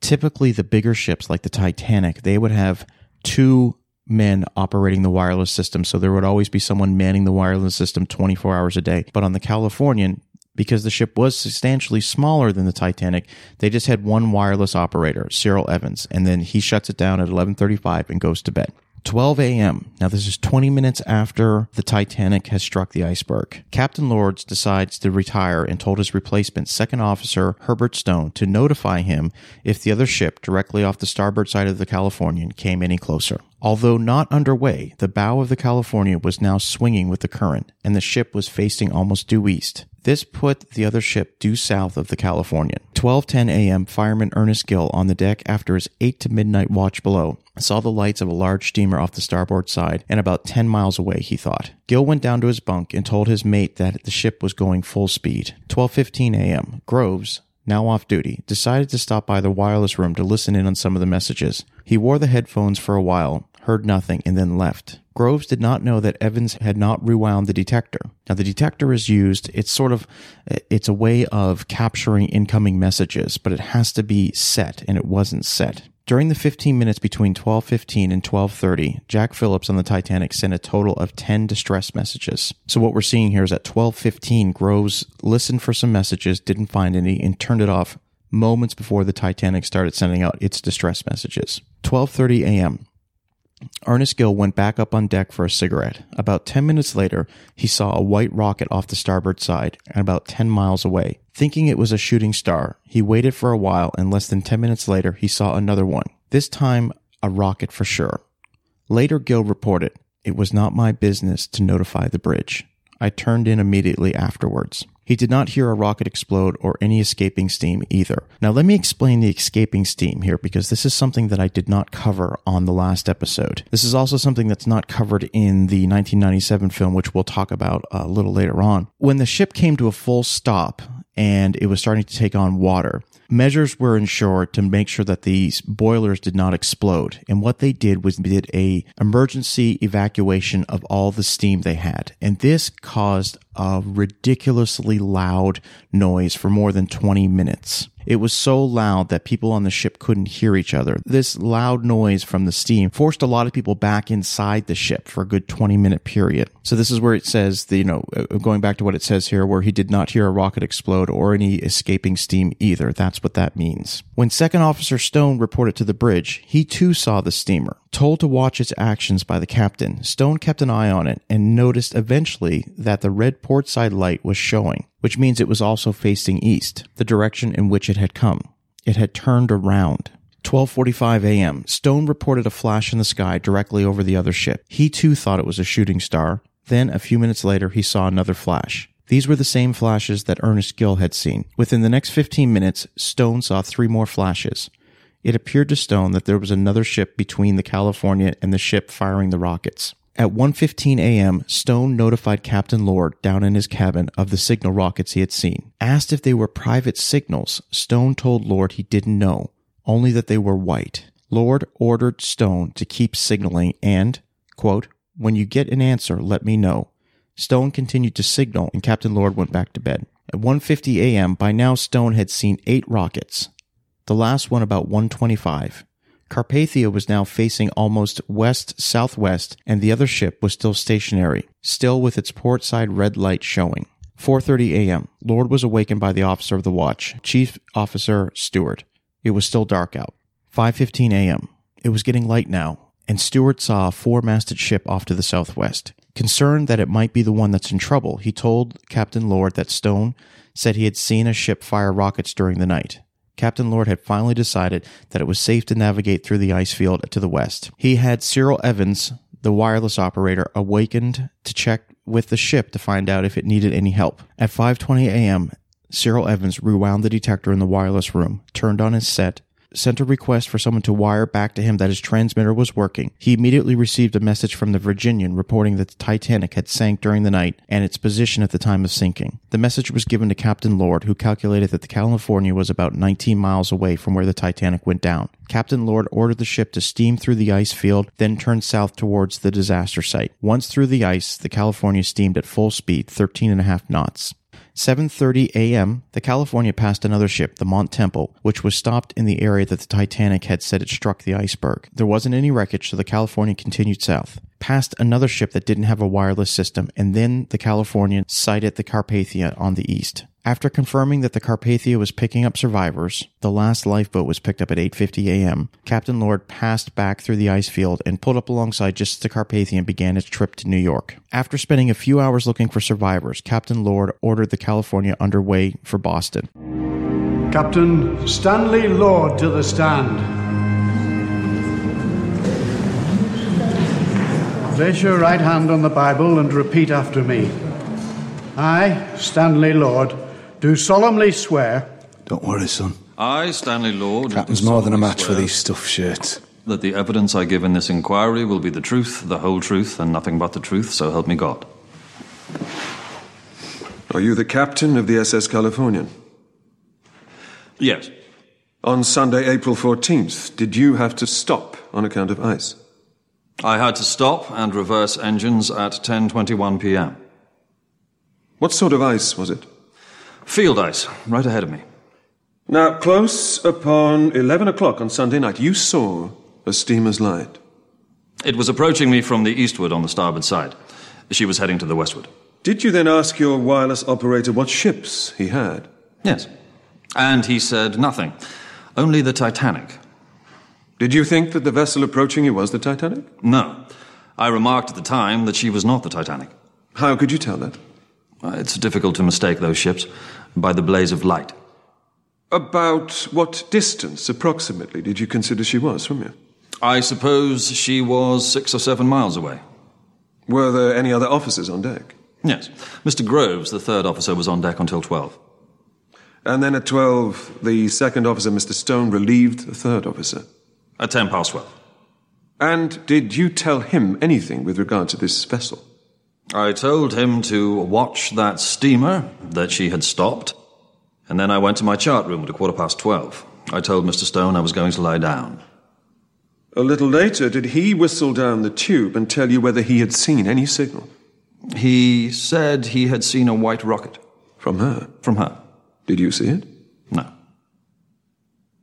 typically the bigger ships like the Titanic, they would have two men operating the wireless system. So there would always be someone manning the wireless system 24 hours a day. But on the Californian, because the ship was substantially smaller than the Titanic, they just had one wireless operator, Cyril Evans, and then he shuts it down at 11:35 and goes to bed. 12 a.m. Now, this is 20 minutes after the Titanic has struck the iceberg. Captain Lords decides to retire and told his replacement, Second Officer Herbert Stone, to notify him if the other ship directly off the starboard side of the Californian came any closer. Although not underway, the bow of the California was now swinging with the current, and the ship was facing almost due east. This put the other ship due south of the Californian. 12:10 a.m. Fireman Ernest Gill on the deck after his 8 to midnight watch below saw the lights of a large steamer off the starboard side and about 10 miles away, he thought. Gill went down to his bunk and told his mate that the ship was going full speed. 12:15 a.m. Groves, now off duty, decided to stop by the wireless room to listen in on some of the messages. He wore the headphones for a while, heard nothing, and then left. Groves did not know that Evans had not rewound the detector. Now the detector is used, it's sort of it's a way of capturing incoming messages, but it has to be set and it wasn't set. During the 15 minutes between 12:15 and 12:30, Jack Phillips on the Titanic sent a total of 10 distress messages. So what we're seeing here is at 12:15 Groves listened for some messages, didn't find any and turned it off moments before the Titanic started sending out its distress messages. 12:30 a.m. Ernest Gill went back up on deck for a cigarette. About 10 minutes later, he saw a white rocket off the starboard side and about 10 miles away. Thinking it was a shooting star, he waited for a while and less than 10 minutes later, he saw another one. This time, a rocket for sure. Later, Gill reported, It was not my business to notify the bridge. I turned in immediately afterwards. He did not hear a rocket explode or any escaping steam either. Now, let me explain the escaping steam here because this is something that I did not cover on the last episode. This is also something that's not covered in the 1997 film, which we'll talk about uh, a little later on. When the ship came to a full stop and it was starting to take on water, measures were ensured to make sure that these boilers did not explode. And what they did was did a emergency evacuation of all the steam they had. And this caused a ridiculously loud noise for more than 20 minutes. It was so loud that people on the ship couldn't hear each other. This loud noise from the steam forced a lot of people back inside the ship for a good 20 minute period. So this is where it says, the, you know, uh, going back to what it says here, where he did not hear a rocket explode or any escaping steam either. That's what that means. When Second Officer Stone reported to the bridge, he too saw the steamer. Told to watch its actions by the captain, Stone kept an eye on it and noticed eventually that the red port side light was showing, which means it was also facing east, the direction in which it had come. It had turned around. 12:45 a.m. Stone reported a flash in the sky directly over the other ship. He too thought it was a shooting star. Then a few minutes later he saw another flash. These were the same flashes that Ernest Gill had seen. Within the next 15 minutes, Stone saw three more flashes. It appeared to Stone that there was another ship between the California and the ship firing the rockets. At 1:15 a.m., Stone notified Captain Lord down in his cabin of the signal rockets he had seen. Asked if they were private signals, Stone told Lord he didn't know, only that they were white. Lord ordered Stone to keep signaling and, quote, "When you get an answer, let me know." Stone continued to signal and Captain Lord went back to bed. At 1:50 a.m., by now Stone had seen 8 rockets. The last one about 125. Carpathia was now facing almost west southwest and the other ship was still stationary, still with its port side red light showing. 4:30 a.m. Lord was awakened by the officer of the watch, Chief Officer Stewart. It was still dark out. 5:15 a.m. It was getting light now, and Stewart saw a four-masted ship off to the southwest. Concerned that it might be the one that's in trouble, he told Captain Lord that Stone said he had seen a ship fire rockets during the night. Captain Lord had finally decided that it was safe to navigate through the ice field to the west. He had Cyril Evans, the wireless operator, awakened to check with the ship to find out if it needed any help. At 5:20 a.m., Cyril Evans rewound the detector in the wireless room, turned on his set, sent a request for someone to wire back to him that his transmitter was working. He immediately received a message from the Virginian reporting that the Titanic had sank during the night and its position at the time of sinking. The message was given to Captain Lord, who calculated that the California was about 19 miles away from where the Titanic went down. Captain Lord ordered the ship to steam through the ice field, then turn south towards the disaster site. Once through the ice, the California steamed at full speed, 13 and a half knots. 7:30 a.m., the California passed another ship, the Mount Temple, which was stopped in the area that the Titanic had said it struck the iceberg. There wasn't any wreckage, so the California continued south. Passed another ship that didn't have a wireless system, and then the California sighted the Carpathia on the east. After confirming that the Carpathia was picking up survivors, the last lifeboat was picked up at 8:50 a.m. Captain Lord passed back through the ice field and pulled up alongside just as the Carpathia began its trip to New York. After spending a few hours looking for survivors, Captain Lord ordered the California underway for Boston. Captain Stanley Lord to the stand. Place your right hand on the Bible and repeat after me. I, Stanley Lord, do solemnly swear. Don't worry, son. I, Stanley Lord. Captain's more than a match for these stuff shirts. That the evidence I give in this inquiry will be the truth, the whole truth, and nothing but the truth, so help me God. Are you the captain of the SS Californian? Yes. On Sunday, April 14th, did you have to stop on account of ice? I had to stop and reverse engines at 10:21 p.m. What sort of ice was it? Field ice, right ahead of me. Now, close upon 11 o'clock on Sunday night, you saw a steamer's light. It was approaching me from the eastward on the starboard side. She was heading to the westward. Did you then ask your wireless operator what ships he had? Yes. And he said nothing. Only the Titanic. Did you think that the vessel approaching you was the Titanic? No. I remarked at the time that she was not the Titanic. How could you tell that? It's difficult to mistake those ships by the blaze of light. About what distance, approximately, did you consider she was from you? I suppose she was six or seven miles away. Were there any other officers on deck? Yes. Mr. Groves, the third officer, was on deck until 12. And then at 12, the second officer, Mr. Stone, relieved the third officer. At 10 past 12. And did you tell him anything with regard to this vessel? I told him to watch that steamer, that she had stopped, and then I went to my chart room at a quarter past 12. I told Mr. Stone I was going to lie down. A little later, did he whistle down the tube and tell you whether he had seen any signal? He said he had seen a white rocket. From her? From her. Did you see it? No.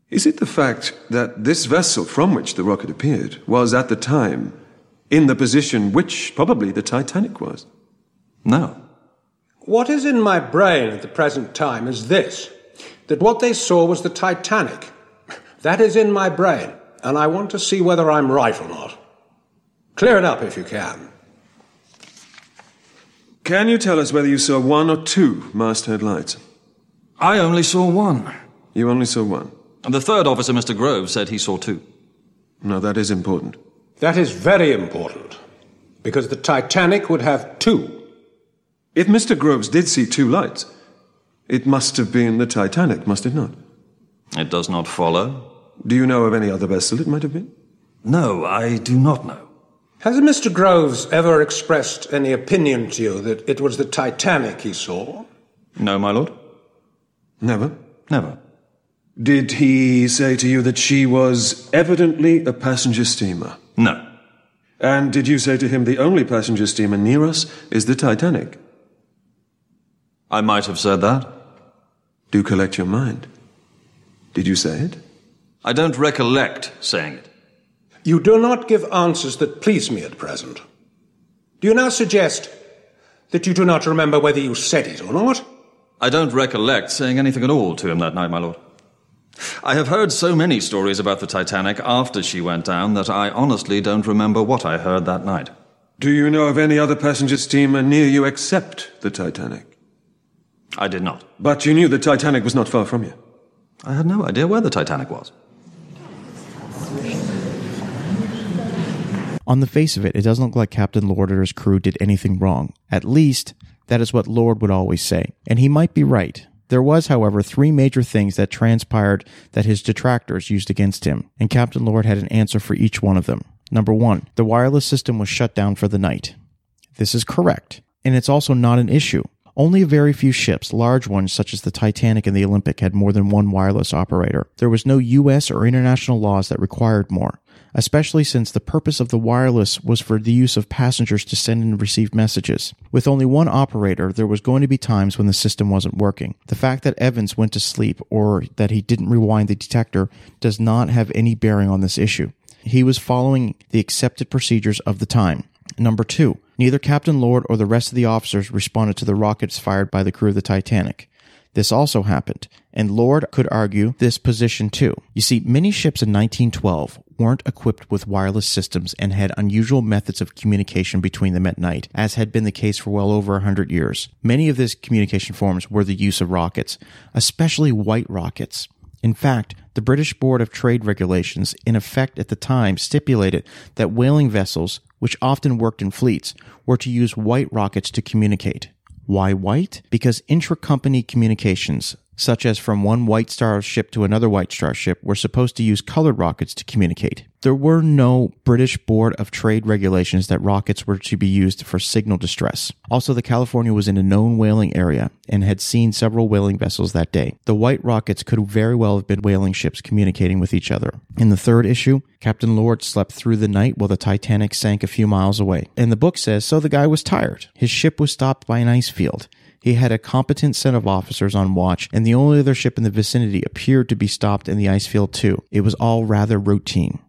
Is it the fact that this vessel from which the rocket appeared was at the time in the position which probably the Titanic was? No. What is in my brain at the present time is this that what they saw was the Titanic. That is in my brain, and I want to see whether I'm right or not. Clear it up if you can. Can you tell us whether you saw one or two masthead lights? I only saw one. You only saw one? And the third officer, Mr. Groves, said he saw two. Now that is important. That is very important, because the Titanic would have two. If Mr. Groves did see two lights, it must have been the Titanic, must it not? It does not follow. Do you know of any other vessel it might have been? No, I do not know. Has Mr. Groves ever expressed any opinion to you that it was the Titanic he saw? No, my lord. Never? Never. Did he say to you that she was evidently a passenger steamer? No. And did you say to him the only passenger steamer near us is the Titanic? I might have said that. Do collect your mind. Did you say it? I don't recollect saying it. You do not give answers that please me at present. Do you now suggest that you do not remember whether you said it or not? I don't recollect saying anything at all to him that night, my lord. I have heard so many stories about the Titanic after she went down that I honestly don't remember what I heard that night. Do you know of any other passenger steamer near you except the Titanic? I did not. But you knew the Titanic was not far from you. I had no idea where the Titanic was. On the face of it, it doesn't look like Captain Lord or his crew did anything wrong. At least, that is what Lord would always say. And he might be right. There was, however, three major things that transpired that his detractors used against him, and Captain Lord had an answer for each one of them. Number one, the wireless system was shut down for the night. This is correct, and it's also not an issue. Only a very few ships, large ones such as the Titanic and the Olympic, had more than one wireless operator. There was no US or international laws that required more especially since the purpose of the wireless was for the use of passengers to send and receive messages. With only one operator, there was going to be times when the system wasn't working. The fact that Evans went to sleep or that he didn't rewind the detector does not have any bearing on this issue. He was following the accepted procedures of the time. Number two, neither Captain Lord or the rest of the officers responded to the rockets fired by the crew of the Titanic. This also happened, and Lord could argue this position too. You see, many ships in 1912 weren't equipped with wireless systems and had unusual methods of communication between them at night, as had been the case for well over a hundred years. Many of these communication forms were the use of rockets, especially white rockets. In fact, the British Board of Trade Regulations, in effect at the time, stipulated that whaling vessels, which often worked in fleets, were to use white rockets to communicate. Why white? Because intra-company communications, such as from one White Star ship to another White Star ship, were supposed to use colored rockets to communicate. There were no British Board of Trade regulations that rockets were to be used for signal distress. Also, the California was in a known whaling area and had seen several whaling vessels that day. The white rockets could very well have been whaling ships communicating with each other. In the third issue, Captain Lord slept through the night while the Titanic sank a few miles away. And the book says, so the guy was tired. His ship was stopped by an ice field. He had a competent set of officers on watch, and the only other ship in the vicinity appeared to be stopped in the ice field too. It was all rather routine.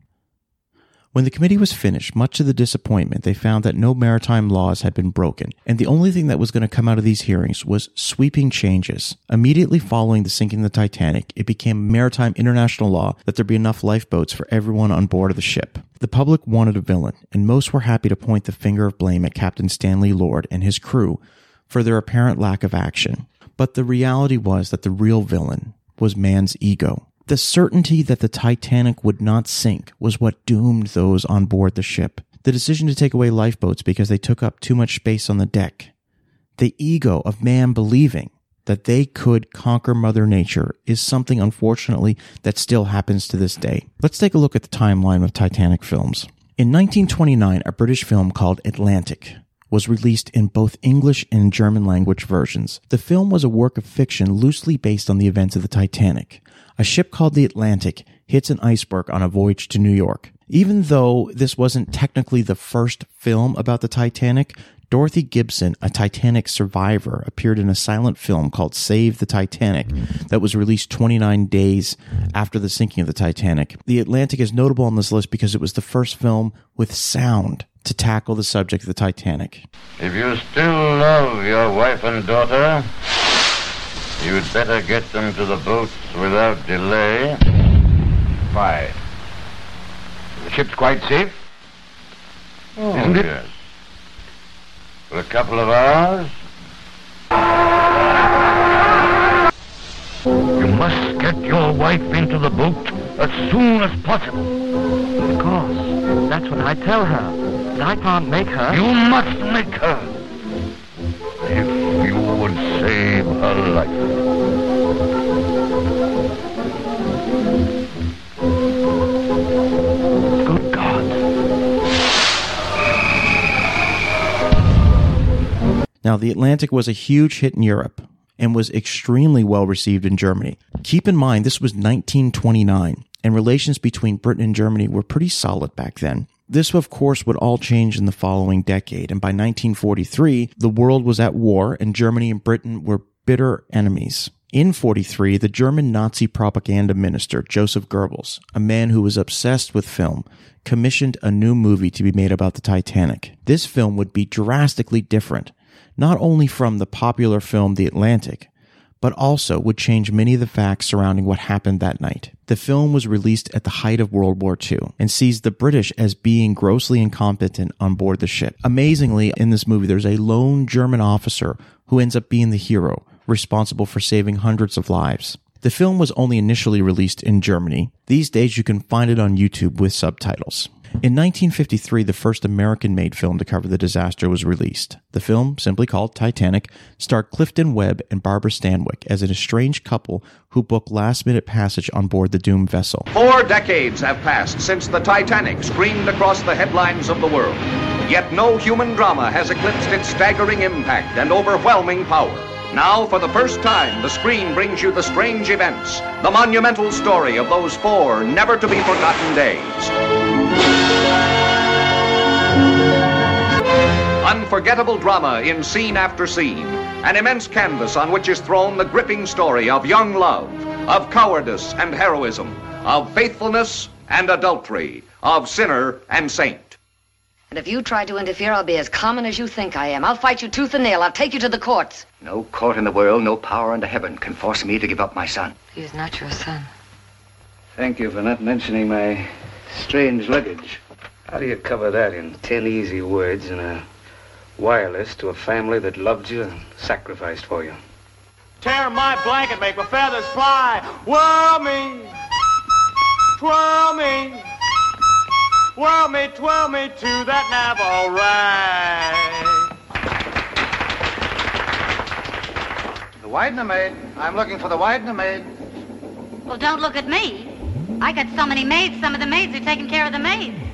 When the committee was finished, much to the disappointment, they found that no maritime laws had been broken, and the only thing that was going to come out of these hearings was sweeping changes. Immediately following the sinking of the Titanic, it became maritime international law that there be enough lifeboats for everyone on board of the ship. The public wanted a villain, and most were happy to point the finger of blame at Captain Stanley Lord and his crew for their apparent lack of action. But the reality was that the real villain was man's ego. The certainty that the Titanic would not sink was what doomed those on board the ship. The decision to take away lifeboats because they took up too much space on the deck. The ego of man believing that they could conquer Mother Nature is something, unfortunately, that still happens to this day. Let's take a look at the timeline of Titanic films. In 1929, a British film called Atlantic was released in both English and German language versions. The film was a work of fiction loosely based on the events of the Titanic. A ship called the Atlantic hits an iceberg on a voyage to New York. Even though this wasn't technically the first film about the Titanic, Dorothy Gibson, a Titanic survivor, appeared in a silent film called Save the Titanic that was released 29 days after the sinking of the Titanic. The Atlantic is notable on this list because it was the first film with sound to tackle the subject of the Titanic. If you still love your wife and daughter, you'd better get them to the boats without delay. Why? The ship's quite safe? Oh, Isn't it? yes. For a couple of hours? You must get your wife into the boat as soon as possible. Of course. That's what I tell her. But I can't make her. You must make her. If you would save her life. Good God. Now, The Atlantic was a huge hit in Europe and was extremely well received in Germany. Keep in mind, this was 1929, and relations between Britain and Germany were pretty solid back then. This, of course, would all change in the following decade, and by 1943, the world was at war, and Germany and Britain were bitter enemies. In 43, the German Nazi propaganda minister, Joseph Goebbels, a man who was obsessed with film, commissioned a new movie to be made about the Titanic. This film would be drastically different, not only from the popular film The Atlantic, but also would change many of the facts surrounding what happened that night. The film was released at the height of World War II and sees the British as being grossly incompetent on board the ship. Amazingly, in this movie, there's a lone German officer who ends up being the hero, responsible for saving hundreds of lives. The film was only initially released in Germany. These days, you can find it on YouTube with subtitles. In 1953, the first American made film to cover the disaster was released. The film, simply called Titanic, starred Clifton Webb and Barbara Stanwyck as an estranged couple who book last minute passage on board the doomed vessel. Four decades have passed since the Titanic screamed across the headlines of the world. Yet no human drama has eclipsed its staggering impact and overwhelming power. Now, for the first time, the screen brings you the strange events, the monumental story of those four never to be forgotten days. Unforgettable drama in scene after scene. An immense canvas on which is thrown the gripping story of young love, of cowardice and heroism, of faithfulness and adultery, of sinner and saint. And if you try to interfere, I'll be as common as you think I am. I'll fight you tooth and nail. I'll take you to the courts. No court in the world, no power under heaven can force me to give up my son. He is not your son. Thank you for not mentioning my strange luggage. How do you cover that in ten easy words in a wireless to a family that loved you and sacrificed for you? Tear my blanket, make my feathers fly. Whirl me, twirl me, whirl me, twirl me to that Navajo rag. The Widener maid. I'm looking for the Widener maid. Well, don't look at me. I got so many maids, some of the maids are taking care of the maids.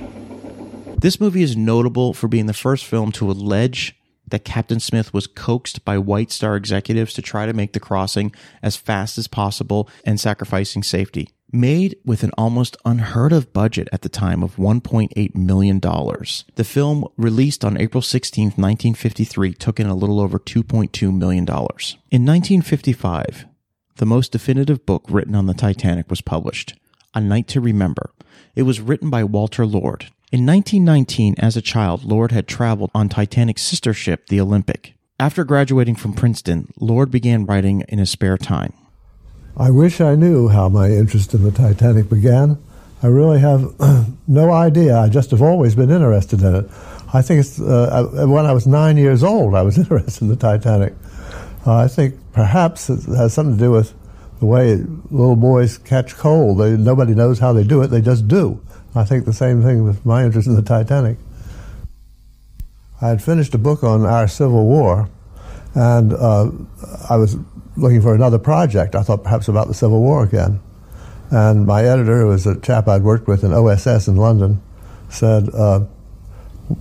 This movie is notable for being the first film to allege that Captain Smith was coaxed by White Star executives to try to make the crossing as fast as possible and sacrificing safety. Made with an almost unheard of budget at the time of $1.8 million. The film, released on April 16, 1953, took in a little over $2.2 million. In 1955, the most definitive book written on the Titanic was published, A Night to Remember. It was written by Walter Lord. In 1919, as a child, Lord had traveled on Titanic's sister ship, the Olympic. After graduating from Princeton, Lord began writing in his spare time. I wish I knew how my interest in the Titanic began. I really have no idea. I just have always been interested in it. I think it's uh, when I was nine years old, I was interested in the Titanic. Uh, I think perhaps it has something to do with the way little boys catch cold. They, nobody knows how they do it; they just do. I think the same thing with my interest in the Titanic. I had finished a book on our Civil War, and uh, I was looking for another project. I thought perhaps about the Civil War again. And my editor, who was a chap I'd worked with in OSS in London, said, uh,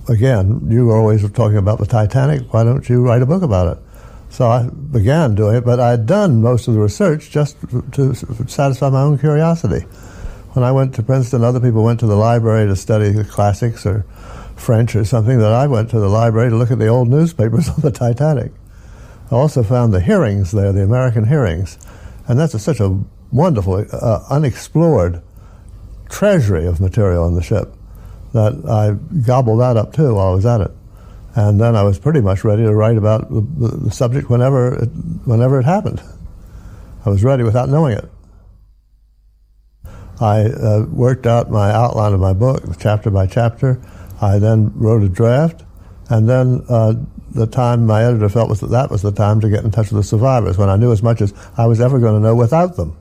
again, you were always talking about the Titanic. Why don't you write a book about it? So I began doing it, but I had done most of the research just to satisfy my own curiosity. When I went to Princeton, other people went to the library to study the classics or French or something, that I went to the library to look at the old newspapers on the Titanic. I also found the hearings there, the American hearings, and that's a, such a wonderful, uh, unexplored treasury of material on the ship that I gobbled that up too while I was at it. And then I was pretty much ready to write about the, the, subject whenever it, whenever it happened. I was ready without knowing it. I uh, worked out my outline of my book, chapter by chapter. I then wrote a draft, and then uh, the time my editor felt was that that was the time to get in touch with the survivors, when I knew as much as I was ever going to know without them.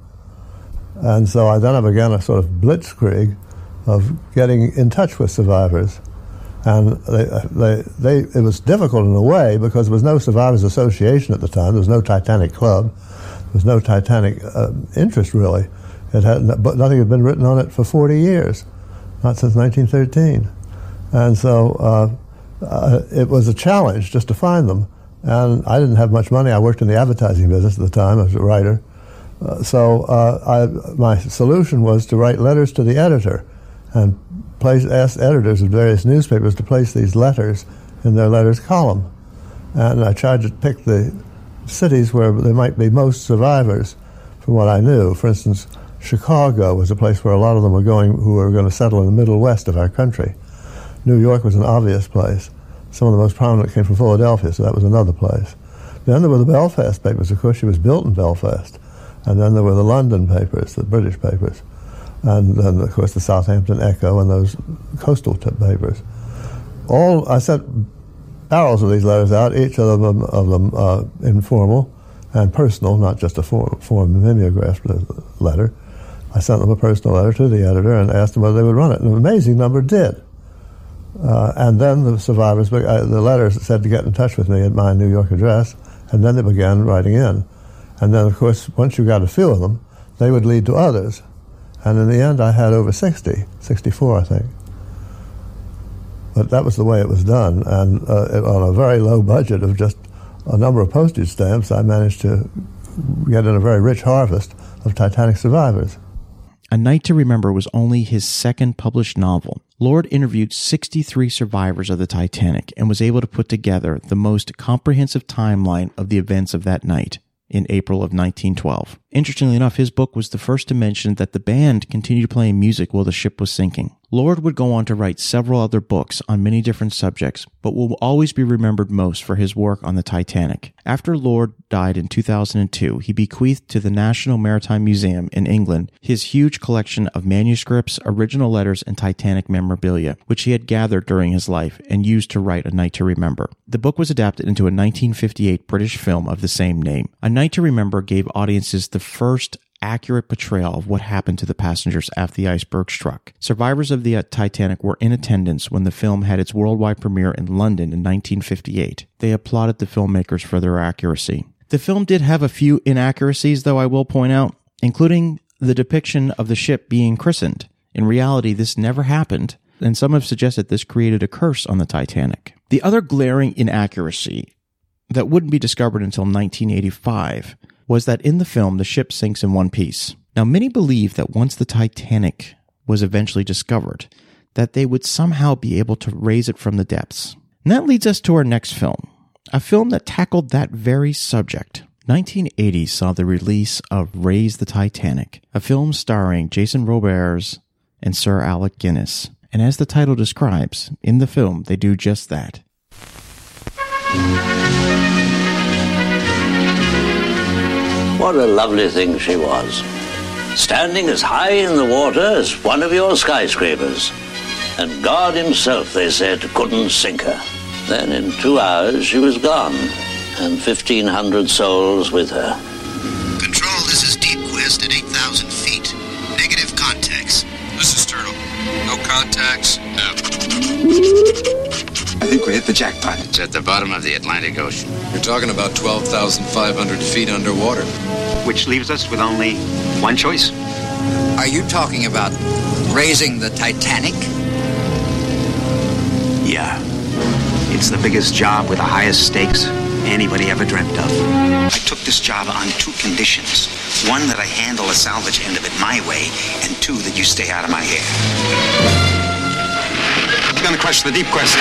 And so I then began a sort of blitzkrieg of getting in touch with survivors. And they, they, they, it was difficult in a way because there was no Survivors Association at the time. There was no Titanic Club. There was no Titanic uh, interest, really. It had, but nothing had been written on it for 40 years, not since 1913. And so uh, uh, it was a challenge just to find them. And I didn't have much money. I worked in the advertising business at the time. as a writer. Uh, so uh, I, my solution was to write letters to the editor and place, ask editors of various newspapers to place these letters in their letters column. And I tried to pick the cities where there might be most survivors from what I knew. For instance, Chicago was a place where a lot of them were going who were going to settle in the middle west of our country. New York was an obvious place. Some of the most prominent came from Philadelphia, so that was another place. Then there were the Belfast papers. Of course, she was built in Belfast. And then there were the London papers, the British papers. And then, of course, the Southampton Echo and those coastal papers. All I sent barrels of these letters out, each of them, of them uh, informal and personal, not just a form, form mimeographed letter. I sent them a personal letter to the editor and asked them whether they would run it. And an amazing number did. Uh, and then the survivors, uh, the letters said to get in touch with me at my New York address, and then they began writing in. And then, of course, once you got a few of them, they would lead to others. And in the end, I had over 60, 64, I think. But that was the way it was done. And uh, on a very low budget of just a number of postage stamps, I managed to get in a very rich harvest of Titanic survivors. A Night to Remember was only his second published novel. Lord interviewed 63 survivors of the Titanic and was able to put together the most comprehensive timeline of the events of that night in April of 1912. Interestingly enough, his book was the first to mention that the band continued playing music while the ship was sinking. Lord would go on to write several other books on many different subjects, but will always be remembered most for his work on the Titanic. After Lord died in 2002, he bequeathed to the National Maritime Museum in England his huge collection of manuscripts, original letters, and Titanic memorabilia, which he had gathered during his life and used to write A Night to Remember. The book was adapted into a 1958 British film of the same name. A Night to Remember gave audiences the first accurate portrayal of what happened to the passengers after the iceberg struck. Survivors of the uh, Titanic were in attendance when the film had its worldwide premiere in London in 1958. They applauded the filmmakers for their accuracy. The film did have a few inaccuracies, though I will point out, including the depiction of the ship being christened. In reality, this never happened, and some have suggested this created a curse on the Titanic. The other glaring inaccuracy that wouldn't be discovered until 1985 was that in the film, the ship sinks in one piece. Now, many believe that once the Titanic was eventually discovered, that they would somehow be able to raise it from the depths. And that leads us to our next film, a film that tackled that very subject. 1980 saw the release of Raise the Titanic, a film starring Jason Robards and Sir Alec Guinness. And as the title describes, in the film, they do just that. What a lovely thing she was. Standing as high in the water as one of your skyscrapers. And God himself, they said, couldn't sink her. Then in two hours she was gone, and 1,500 souls with her. Control, this is Deep Quest at 8,000 feet. Negative contacts. This is Turtle. No contacts? No. I think we hit the jackpot. It's at the bottom of the Atlantic Ocean. You're talking about 12,500 feet underwater. Which leaves us with only one choice. Are you talking about raising the Titanic? Yeah. It's the biggest job with the highest stakes anybody ever dreamt of. I took this job on two conditions. One, that I handle the salvage end of it my way, and two, that you stay out of my hair. It's gonna crush the deep quest.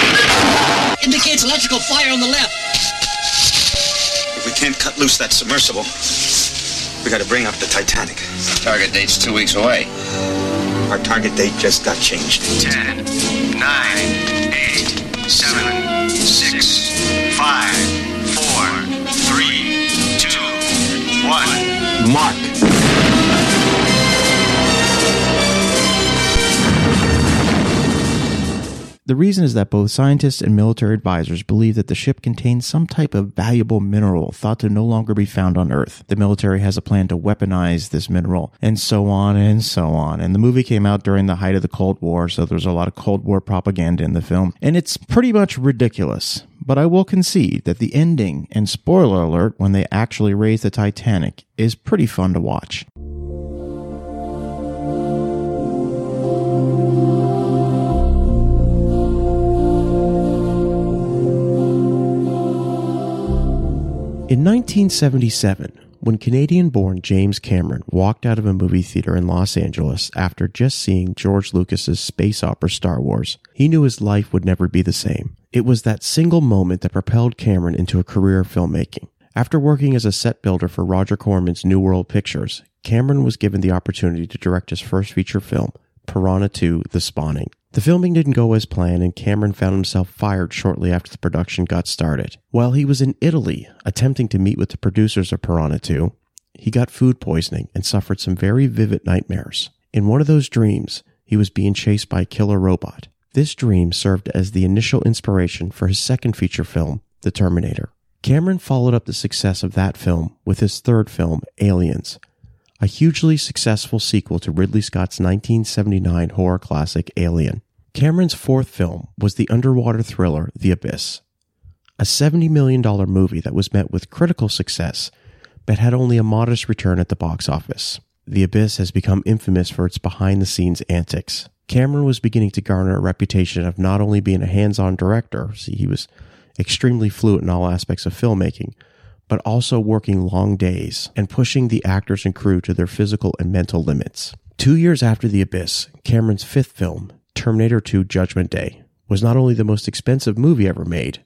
Indicates electrical fire on the left. If we can't cut loose that submersible, we gotta bring up the Titanic. Target date's two weeks away. Our target date just got changed. Ten, nine, eight, seven, six, five, Mark. The reason is that both scientists and military advisors believe that the ship contains some type of valuable mineral thought to no longer be found on Earth. The military has a plan to weaponize this mineral, and so on and so on. And the movie came out during the height of the Cold War, so there's a lot of Cold War propaganda in the film, and it's pretty much ridiculous. But I will concede that the ending, and spoiler alert, when they actually raise the Titanic, is pretty fun to watch. 1977, when Canadian born James Cameron walked out of a movie theater in Los Angeles after just seeing George Lucas's space opera Star Wars, he knew his life would never be the same. It was that single moment that propelled Cameron into a career of filmmaking. After working as a set builder for Roger Corman's New World Pictures, Cameron was given the opportunity to direct his first feature film, Piranha 2 The Spawning. The filming didn't go as planned, and Cameron found himself fired shortly after the production got started. While he was in Italy attempting to meet with the producers of Piranha 2, he got food poisoning and suffered some very vivid nightmares. In one of those dreams, he was being chased by a killer robot. This dream served as the initial inspiration for his second feature film, The Terminator. Cameron followed up the success of that film with his third film, Aliens, a hugely successful sequel to Ridley Scott's 1979 horror classic Alien. Cameron's fourth film was the underwater thriller The Abyss, a $70 million movie that was met with critical success but had only a modest return at the box office. The Abyss has become infamous for its behind the scenes antics. Cameron was beginning to garner a reputation of not only being a hands on director, see, he was extremely fluent in all aspects of filmmaking, but also working long days and pushing the actors and crew to their physical and mental limits. Two years after The Abyss, Cameron's fifth film, Terminator 2 Judgment Day, was not only the most expensive movie ever made,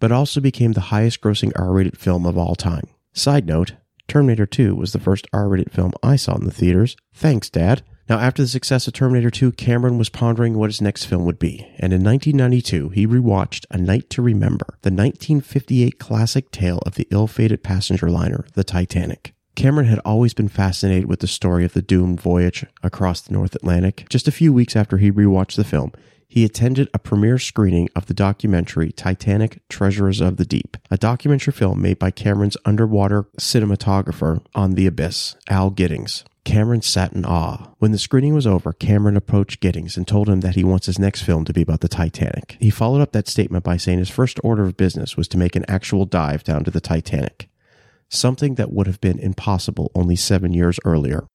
but also became the highest grossing R rated film of all time. Side note Terminator 2 was the first R rated film I saw in the theaters. Thanks, Dad. Now, after the success of Terminator 2, Cameron was pondering what his next film would be, and in 1992, he rewatched A Night to Remember, the 1958 classic tale of the ill fated passenger liner, the Titanic. Cameron had always been fascinated with the story of the doomed voyage across the North Atlantic. Just a few weeks after he rewatched the film, he attended a premiere screening of the documentary Titanic Treasures of the Deep, a documentary film made by Cameron's underwater cinematographer on the abyss, Al Giddings. Cameron sat in awe. When the screening was over, Cameron approached Giddings and told him that he wants his next film to be about the Titanic. He followed up that statement by saying his first order of business was to make an actual dive down to the Titanic, something that would have been impossible only seven years earlier.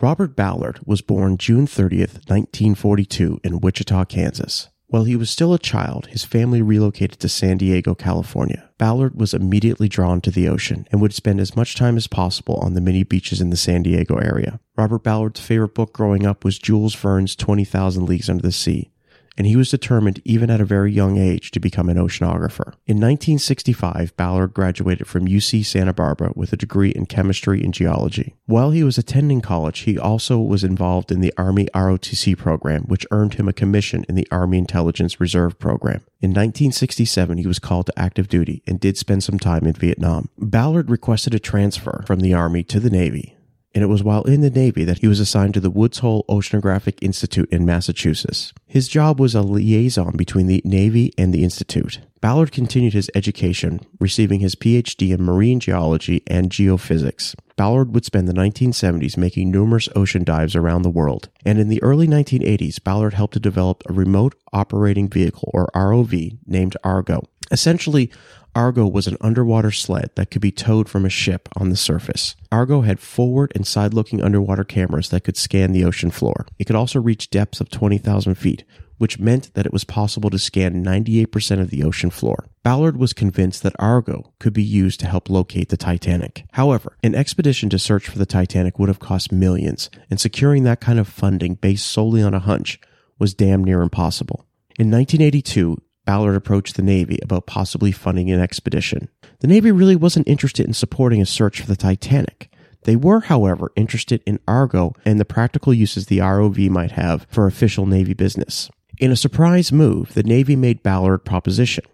Robert Ballard was born June 30th, 1942, in Wichita, Kansas. While he was still a child, his family relocated to San Diego, California. Ballard was immediately drawn to the ocean and would spend as much time as possible on the many beaches in the San Diego area. Robert Ballard's favorite book growing up was Jules Verne's 20,000 Leagues Under the Sea, and he was determined, even at a very young age, to become an oceanographer. In 1965, Ballard graduated from UC Santa Barbara with a degree in chemistry and geology. While he was attending college, he also was involved in the Army ROTC program, which earned him a commission in the Army Intelligence Reserve program. In 1967, he was called to active duty and did spend some time in Vietnam. Ballard requested a transfer from the Army to the Navy, and it was while in the Navy that he was assigned to the Woods Hole Oceanographic Institute in Massachusetts. His job was a liaison between the Navy and the Institute. Ballard continued his education, receiving his PhD in marine geology and geophysics. Ballard would spend the 1970s making numerous ocean dives around the world, and in the early 1980s, Ballard helped to develop a remote operating vehicle, or ROV, named Argo. Essentially, Argo was an underwater sled that could be towed from a ship on the surface. Argo had forward and side looking underwater cameras that could scan the ocean floor. It could also reach depths of 20,000 feet, which meant that it was possible to scan 98% of the ocean floor. Ballard was convinced that Argo could be used to help locate the Titanic. However, an expedition to search for the Titanic would have cost millions, and securing that kind of funding based solely on a hunch was damn near impossible. In 1982, Ballard approached the Navy about possibly funding an expedition. The Navy really wasn't interested in supporting a search for the Titanic. They were, however, interested in Argo and the practical uses the ROV might have for official Navy business. In a surprise move, the Navy made Ballard proposition.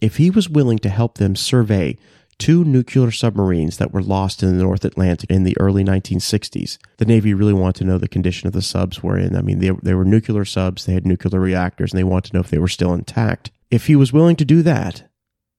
If he was willing to help them survey two nuclear submarines that were lost in the North Atlantic in the early 1960s. The Navy really wanted to know the condition of the subs were in. I mean, they, they were nuclear subs, they had nuclear reactors, and they wanted to know if they were still intact. If he was willing to do that,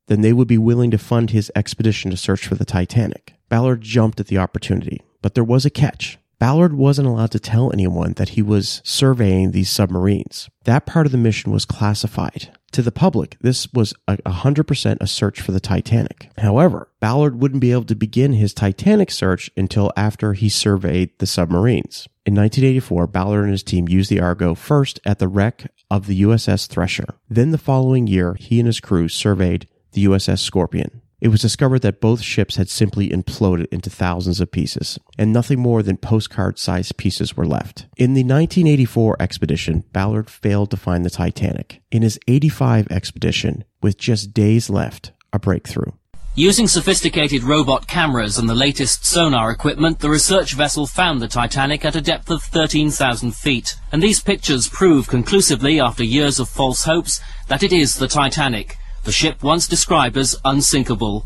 then they would be willing to fund his expedition to search for the Titanic. Ballard jumped at the opportunity, but there was a catch. Ballard wasn't allowed to tell anyone that he was surveying these submarines. That part of the mission was classified. To the public, this was a 100% a search for the Titanic. However, Ballard wouldn't be able to begin his Titanic search until after he surveyed the submarines. In 1984, Ballard and his team used the Argo first at the wreck of the USS Thresher. Then the following year, he and his crew surveyed the USS Scorpion. It was discovered that both ships had simply imploded into thousands of pieces, and nothing more than postcard sized pieces were left. In the 1984 expedition, Ballard failed to find the Titanic. In his 85 expedition, with just days left, a breakthrough. Using sophisticated robot cameras and the latest sonar equipment, the research vessel found the Titanic at a depth of 13,000 feet. And these pictures prove conclusively, after years of false hopes, that it is the Titanic, the ship once described as unsinkable.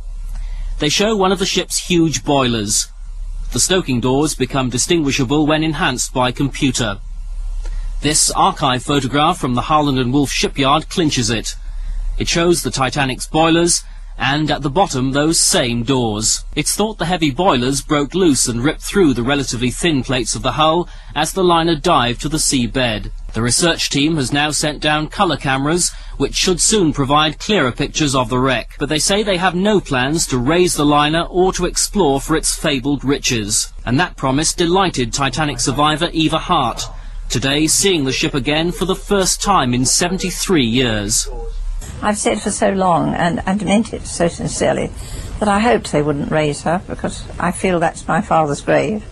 They show one of the ship's huge boilers. The stoking doors become distinguishable when enhanced by computer. This archive photograph from the Harland and Wolff shipyard clinches it. It shows the Titanic's boilers and at the bottom those same doors. It's thought the heavy boilers broke loose and ripped through the relatively thin plates of the hull as the liner dived to the seabed. The research team has now sent down colour cameras which should soon provide clearer pictures of the wreck, but they say they have no plans to raise the liner or to explore for its fabled riches. And that promise delighted Titanic survivor Eva Hart, today seeing the ship again for the first time in 73 years. I've said for so long, and, and meant it so sincerely, that I hoped they wouldn't raise her because I feel that's my father's grave,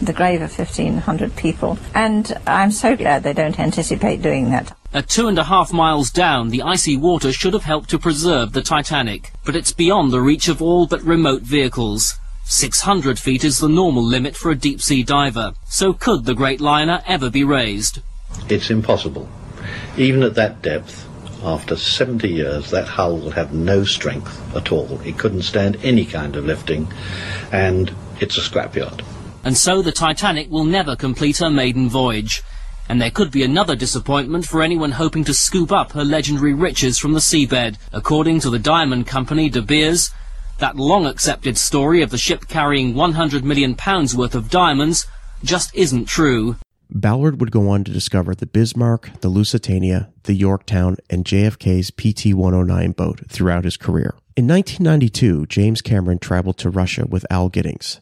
the grave of 1,500 people. And I'm so glad they don't anticipate doing that. At two and a half miles down, the icy water should have helped to preserve the Titanic, but it's beyond the reach of all but remote vehicles. 600 feet is the normal limit for a deep-sea diver. So could the great liner ever be raised? It's impossible. Even at that depth, after 70 years, that hull will have no strength at all. It couldn't stand any kind of lifting, and it's a scrapyard. And so the Titanic will never complete her maiden voyage. And there could be another disappointment for anyone hoping to scoop up her legendary riches from the seabed. According to the diamond company De Beers, that long accepted story of the ship carrying 100 million pounds worth of diamonds just isn't true. Ballard would go on to discover the Bismarck, the Lusitania, the Yorktown, and JFK's PT 109 boat throughout his career. In 1992, James Cameron traveled to Russia with Al Giddings.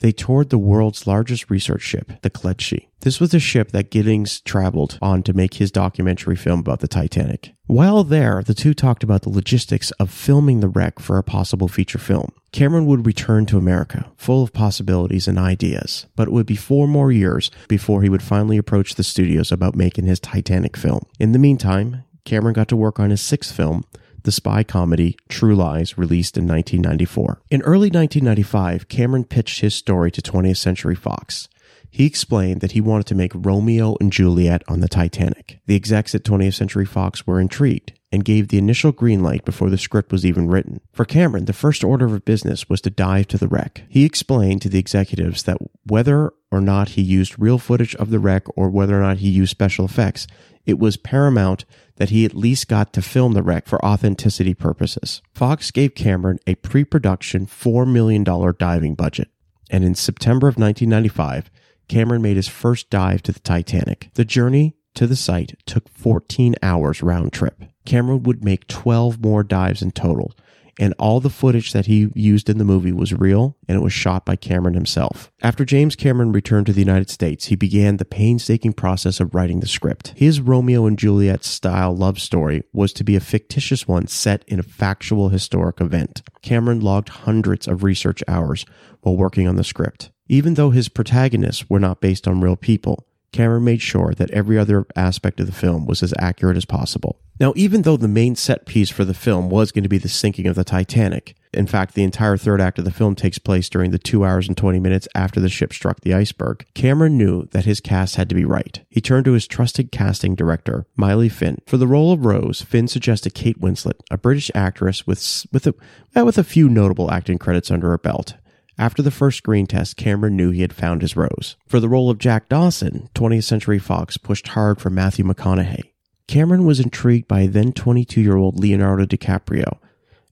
They toured the world's largest research ship, the Keldysh. This was the ship that Giddings traveled on to make his documentary film about the Titanic. While there, the two talked about the logistics of filming the wreck for a possible feature film. Cameron would return to America, full of possibilities and ideas, but it would be four more years before he would finally approach the studios about making his Titanic film. In the meantime, Cameron got to work on his sixth film, the spy comedy True Lies, released in 1994. In early 1995, Cameron pitched his story to 20th Century Fox. He explained that he wanted to make Romeo and Juliet on the Titanic. The execs at 20th Century Fox were intrigued and gave the initial green light before the script was even written. For Cameron, the first order of business was to dive to the wreck. He explained to the executives that whether or not he used real footage of the wreck or whether or not he used special effects, it was paramount that he at least got to film the wreck for authenticity purposes. Fox gave Cameron a pre production $4 million diving budget, and in September of 1995, Cameron made his first dive to the Titanic. The journey to the site took 14 hours round trip. Cameron would make 12 more dives in total, and all the footage that he used in the movie was real and it was shot by Cameron himself. After James Cameron returned to the United States, he began the painstaking process of writing the script. His Romeo and Juliet style love story was to be a fictitious one set in a factual historic event. Cameron logged hundreds of research hours while working on the script. Even though his protagonists were not based on real people, Cameron made sure that every other aspect of the film was as accurate as possible. Now, even though the main set piece for the film was going to be the sinking of the Titanic, in fact, the entire third act of the film takes place during the two hours and 20 minutes after the ship struck the iceberg, Cameron knew that his cast had to be right. He turned to his trusted casting director, Mali Finn. For the role of Rose, Finn suggested Kate Winslet, a British actress with, with, a, with a few notable acting credits under her belt. After the first screen test, Cameron knew he had found his rose. For the role of Jack Dawson, 20th Century Fox pushed hard for Matthew McConaughey. Cameron was intrigued by then 22 year old Leonardo DiCaprio.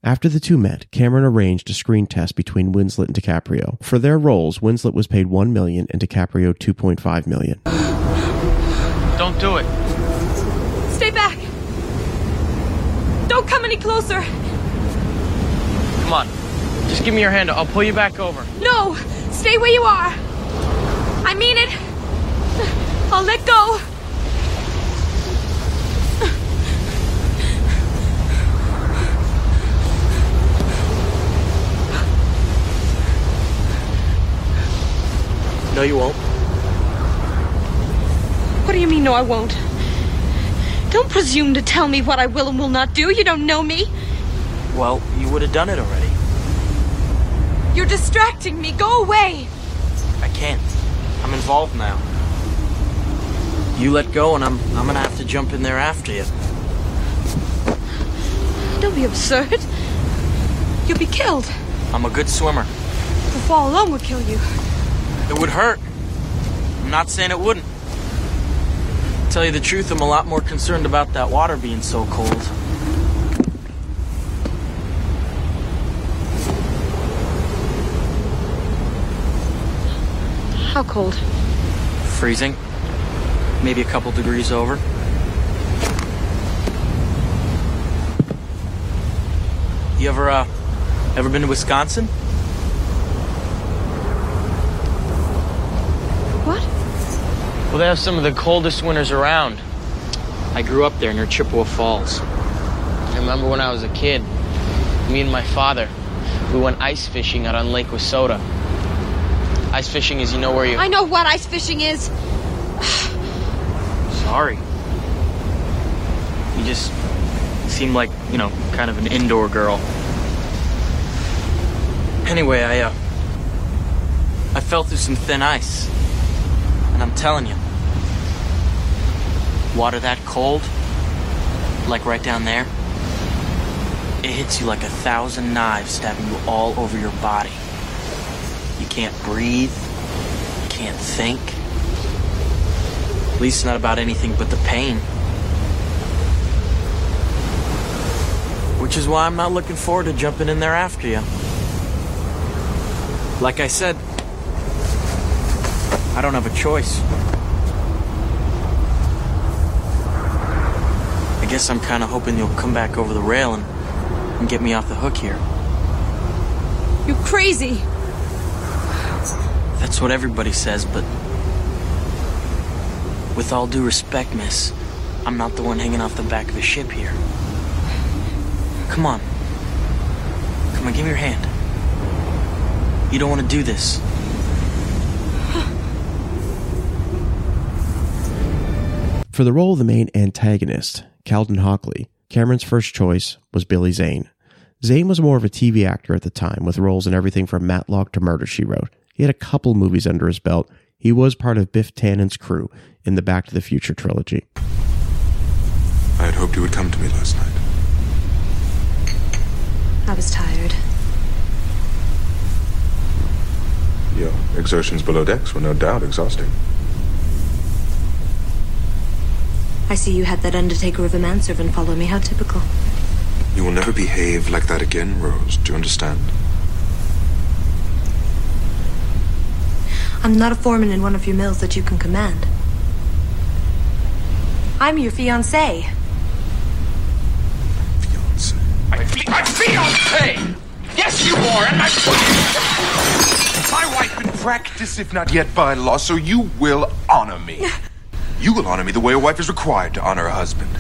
After the two met, Cameron arranged a screen test between Winslet and DiCaprio. For their roles, Winslet was paid 1 million and DiCaprio 2.5 million. Don't do it. Stay back. Don't come any closer. Come on. Just give me your hand. I'll pull you back over. No! Stay where you are! I mean it! I'll let go! No, you won't. What do you mean, no, I won't? Don't presume to tell me what I will and will not do. You don't know me. Well, you would have done it already. You're distracting me. Go away. I can't. I'm involved now. You let go, and I'm I'm gonna have to jump in there after you. Don't be absurd. You'll be killed. I'm a good swimmer. The fall alone would kill you. It would hurt. I'm not saying it wouldn't. Tell you the truth, I'm a lot more concerned about that water being so cold. How cold? Freezing. Maybe a couple degrees over. You ever, uh, ever been to Wisconsin? What? Well, they have some of the coldest winters around. I grew up there near Chippewa Falls. I remember when I was a kid, me and my father, we went ice fishing out on Lake Wissota. Ice fishing is, you know, where you. I know what ice fishing is. Sorry. You just seem like, you know, kind of an indoor girl. Anyway, I, uh. I fell through some thin ice. And I'm telling you, water that cold, like right down there, it hits you like a thousand knives stabbing you all over your body. Can't breathe, can't think. At least not about anything but the pain. Which is why I'm not looking forward to jumping in there after you. Like I said, I don't have a choice. I guess I'm kind of hoping you'll come back over the rail and, and get me off the hook here. You're crazy. That's what everybody says, but. With all due respect, miss, I'm not the one hanging off the back of a ship here. Come on. Come on, give me your hand. You don't want to do this. For the role of the main antagonist, Caledon Hockley, Cameron's first choice was Billy Zane. Zane was more of a TV actor at the time, with roles in everything from Matlock to Murder She Wrote. He had a couple movies under his belt. He was part of Biff Tannen's crew in the Back to the Future trilogy. I had hoped you would come to me last night. I was tired. Your exertions below decks were no doubt exhausting. I see you had that undertaker of a manservant follow me. How typical. You will never behave like that again, Rose. Do you understand? I'm not a foreman in one of your mills that you can command. I'm your fiancé. My, fi- my fiance! Yes, you are, and my my wife in practice, if not yet by law, so you will honor me. You will honor me the way a wife is required to honor a husband,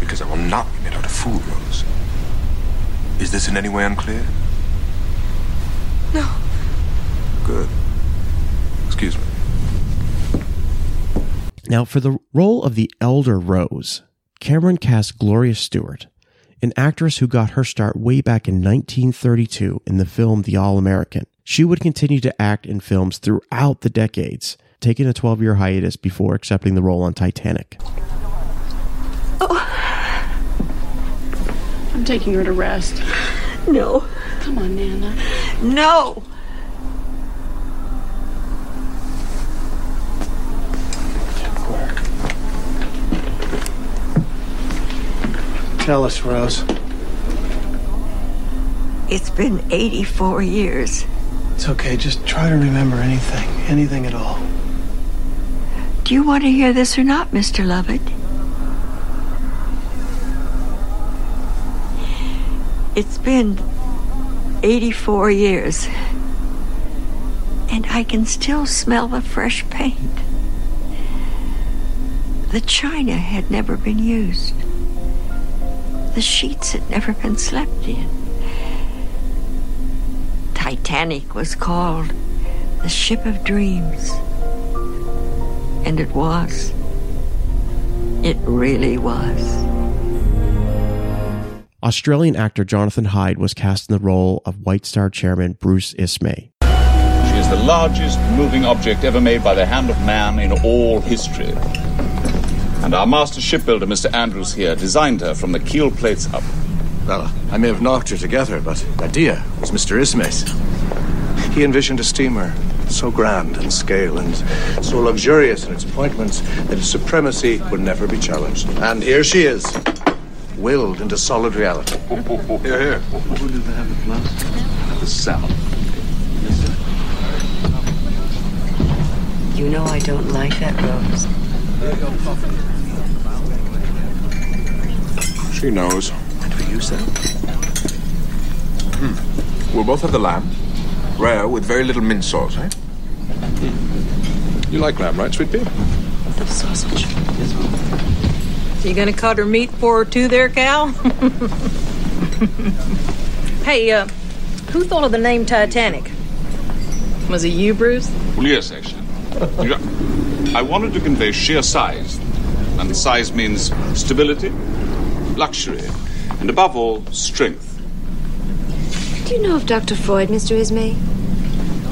because I will not be made out of fool, Rose. Is this in any way unclear? No. Good. Excuse me. Now, for the role of the elder Rose, Cameron cast Gloria Stuart, an actress who got her start way back in 1932 in the film The All American. She would continue to act in films throughout the decades, taking a 12 year hiatus before accepting the role on Titanic. Oh. I'm taking her to rest. No. Come on, Nana. No. Tell us, Rose. It's been 84 years. It's okay. Just try to remember anything. Anything at all. Do you want to hear this or not, Mr. Lovett? It's been 84 years. And I can still smell the fresh paint. The china had never been used. The sheets had never been slept in. Titanic was called The ship of dreams. And it was. It really was. Australian actor Jonathan Hyde was cast in the role of White Star Chairman Bruce Ismay. She is the largest moving object ever made by the hand of man in all history. And our master shipbuilder, Mr. Andrews here, designed her from the keel plates up. Well, I may have knocked her together, but the idea was Mr. Ismay's. He envisioned a steamer so grand in scale and so luxurious in its appointments that its supremacy would never be challenged. And here she is, willed into solid reality. Here, here. Who did they have the plus? The sound. You know I don't like that rose. She knows. And we use that? Hmm. We'll both have the lamb. Rare with very little mint sauce, eh? You like lamb, right, sweet pea? The sausage. You gonna cut her meat for her too there, Cal? hey, uh, who thought of the name Titanic? Was it you, Bruce? Well, yes, actually. I wanted to convey sheer size. And size means stability, luxury, and above all, strength. Do you know of Dr. Freud, Mr. Ismay?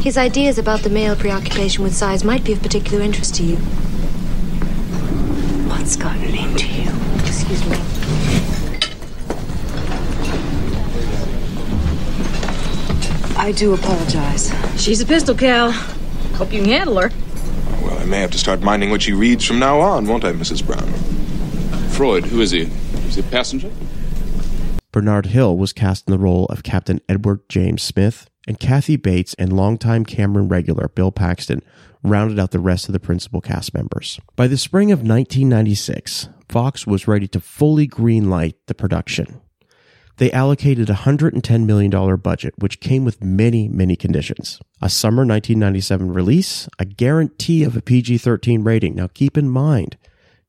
His ideas about the male preoccupation with size might be of particular interest to you. What's gotten into you? Excuse me. I do apologize. She's a pistol, Cal. Hope you can handle her. Well, I may have to start minding what she reads from now on, won't I, Mrs. Brown? Freud, who is he? Is he a passenger? Bernard Hill was cast in the role of Captain Edward James Smith, and Kathy Bates and longtime Cameron regular Bill Paxton rounded out the rest of the principal cast members. By the spring of 1996, Fox was ready to fully greenlight the production. They allocated a $110 million budget, which came with many, many conditions. A summer 1997 release, a guarantee of a PG 13 rating. Now, keep in mind,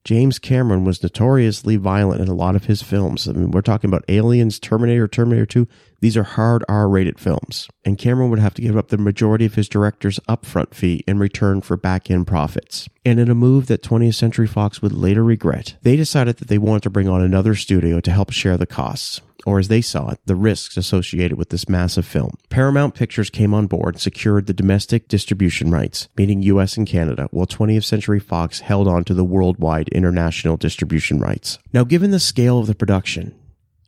James Cameron was notoriously violent in a lot of his films. I mean, we're talking about Aliens, Terminator, Terminator 2. These are hard R rated films. And Cameron would have to give up the majority of his director's upfront fee in return for back end profits. And in a move that 20th Century Fox would later regret, they decided that they wanted to bring on another studio to help share the costs or as they saw it, the risks associated with this massive film. Paramount Pictures came on board and secured the domestic distribution rights, meaning US and Canada, while 20th Century Fox held on to the worldwide international distribution rights. Now, given the scale of the production,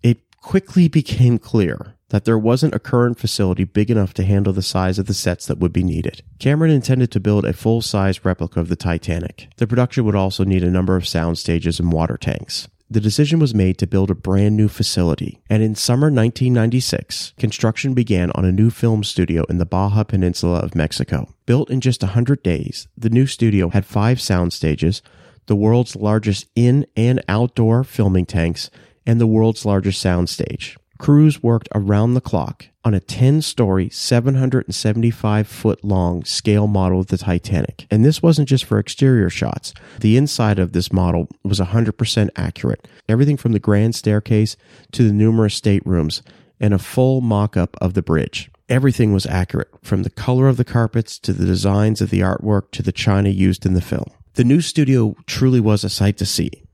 it quickly became clear that there wasn't a current facility big enough to handle the size of the sets that would be needed. Cameron intended to build a full size replica of the Titanic. The production would also need a number of sound stages and water tanks the decision was made to build a brand new facility, and in summer 1996, construction began on a new film studio in the Baja Peninsula of Mexico. Built in just 100 days, the new studio had five sound stages, the world's largest in and outdoor filming tanks, and the world's largest sound stage. Crews worked around the clock on a 10 story, 775 foot long scale model of the Titanic. And this wasn't just for exterior shots. The inside of this model was 100% accurate. Everything from the grand staircase to the numerous staterooms and a full mock up of the bridge. Everything was accurate, from the color of the carpets to the designs of the artwork to the china used in the film. The new studio truly was a sight to see.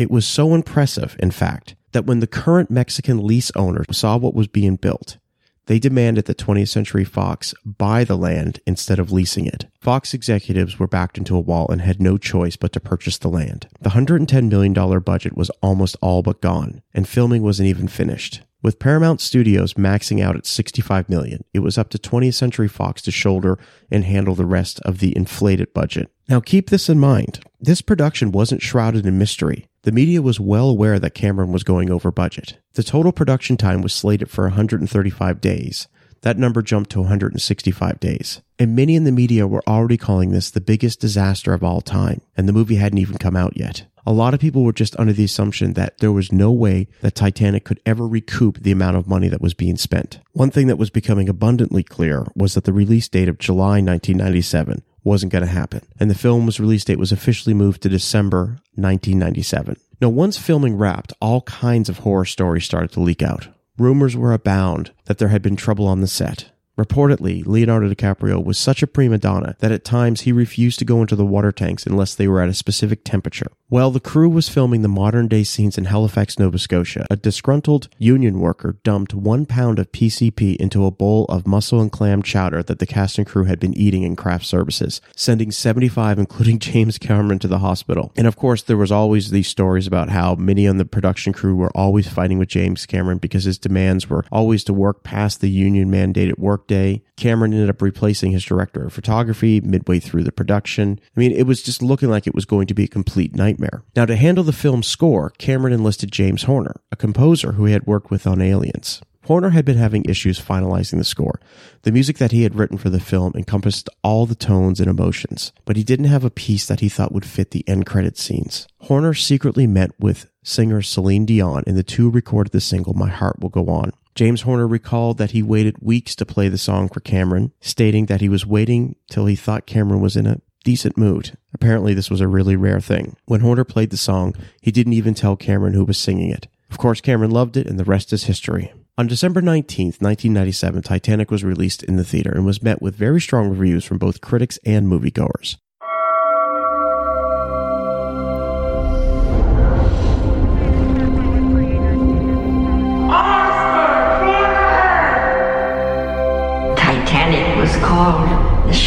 It was so impressive, in fact, that when the current Mexican lease owner saw what was being built, they demanded that 20th Century Fox buy the land instead of leasing it. Fox executives were backed into a wall and had no choice but to purchase the land. The $110 million budget was almost all but gone, and filming wasn't even finished. With Paramount Studios maxing out at 65 million, it was up to 20th Century Fox to shoulder and handle the rest of the inflated budget. Now keep this in mind. This production wasn't shrouded in mystery. The media was well aware that Cameron was going over budget. The total production time was slated for 135 days. That number jumped to 165 days. And many in the media were already calling this the biggest disaster of all time, and the movie hadn't even come out yet. A lot of people were just under the assumption that there was no way that Titanic could ever recoup the amount of money that was being spent. One thing that was becoming abundantly clear was that the release date of July 1997 wasn't going to happen, and the film's release date was officially moved to December 1997. Now, once filming wrapped, all kinds of horror stories started to leak out. Rumors were abound that there had been trouble on the set. Reportedly, Leonardo DiCaprio was such a prima donna that at times he refused to go into the water tanks unless they were at a specific temperature. While the crew was filming the modern day scenes in Halifax, Nova Scotia, a disgruntled union worker dumped one pound of PCP into a bowl of mussel and clam chowder that the cast and crew had been eating in craft services, sending 75, including James Cameron, to the hospital. And of course, there was always these stories about how many on the production crew were always fighting with James Cameron because his demands were always to work past the union mandated workday. Cameron ended up replacing his director of photography midway through the production. I mean, it was just looking like it was going to be a complete nightmare. Now, to handle the film's score, Cameron enlisted James Horner, a composer who he had worked with on Aliens. Horner had been having issues finalizing the score. The music that he had written for the film encompassed all the tones and emotions, but he didn't have a piece that he thought would fit the end credit scenes. Horner secretly met with singer Celine Dion, and the two recorded the single My Heart Will Go On. James Horner recalled that he waited weeks to play the song for Cameron, stating that he was waiting till he thought Cameron was in a decent mood. Apparently, this was a really rare thing. When Horner played the song, he didn't even tell Cameron who was singing it. Of course, Cameron loved it, and the rest is history. On December 19th, 1997, Titanic was released in the theater and was met with very strong reviews from both critics and moviegoers.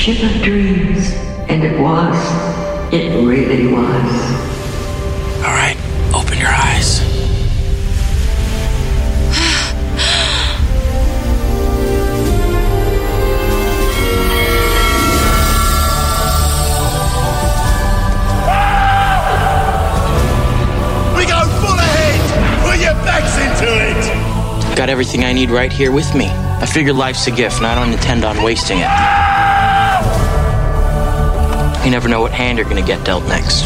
Ship of dreams, and it was. It really was. All right, open your eyes. We go full ahead! Put your backs into it! Got everything I need right here with me. I figure life's a gift, and I don't intend on wasting it. You never know what hand you're gonna get dealt next.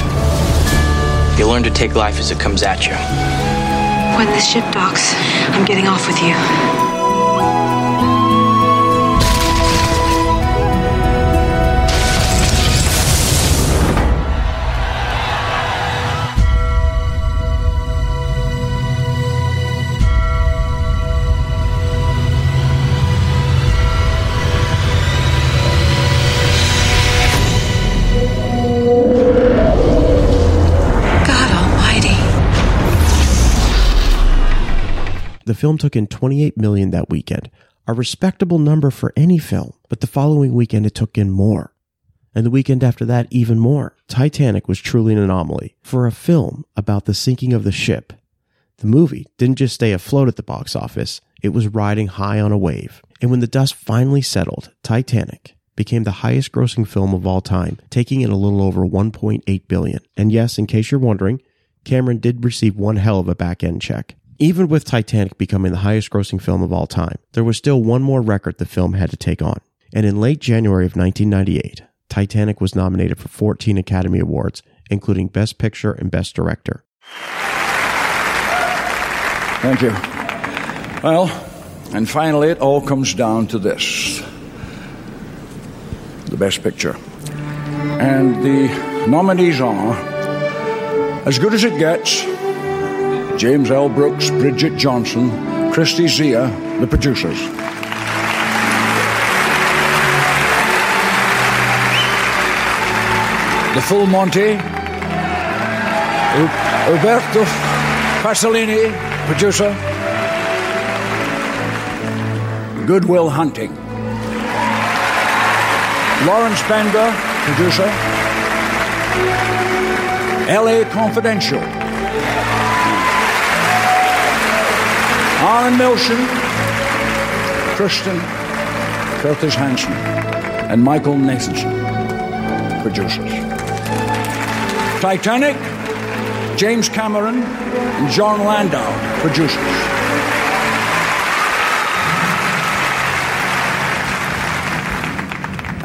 You learn to take life as it comes at you. When the ship docks, I'm getting off with you. The film took in 28 million that weekend, a respectable number for any film, but the following weekend it took in more. And the weekend after that, even more. Titanic was truly an anomaly. For a film about the sinking of the ship, the movie didn't just stay afloat at the box office, it was riding high on a wave. And when the dust finally settled, Titanic became the highest grossing film of all time, taking in a little over 1.8 billion. And yes, in case you're wondering, Cameron did receive one hell of a back end check. Even with Titanic becoming the highest grossing film of all time, there was still one more record the film had to take on. And in late January of 1998, Titanic was nominated for 14 Academy Awards, including Best Picture and Best Director. Thank you. Well, and finally, it all comes down to this the Best Picture. And the nominees are As Good as It Gets, James L. Brooks, Bridget Johnson, Kristi Zea, the producers. The Full Monty, Uberto Pasolini, producer. Good Will Hunting. Lawrence Bender, producer. LA Confidential. Arnon Milchan, Christian Curtis Hanson, and Michael Nathanson, producers. Titanic, James Cameron, and Jon Landau, producers.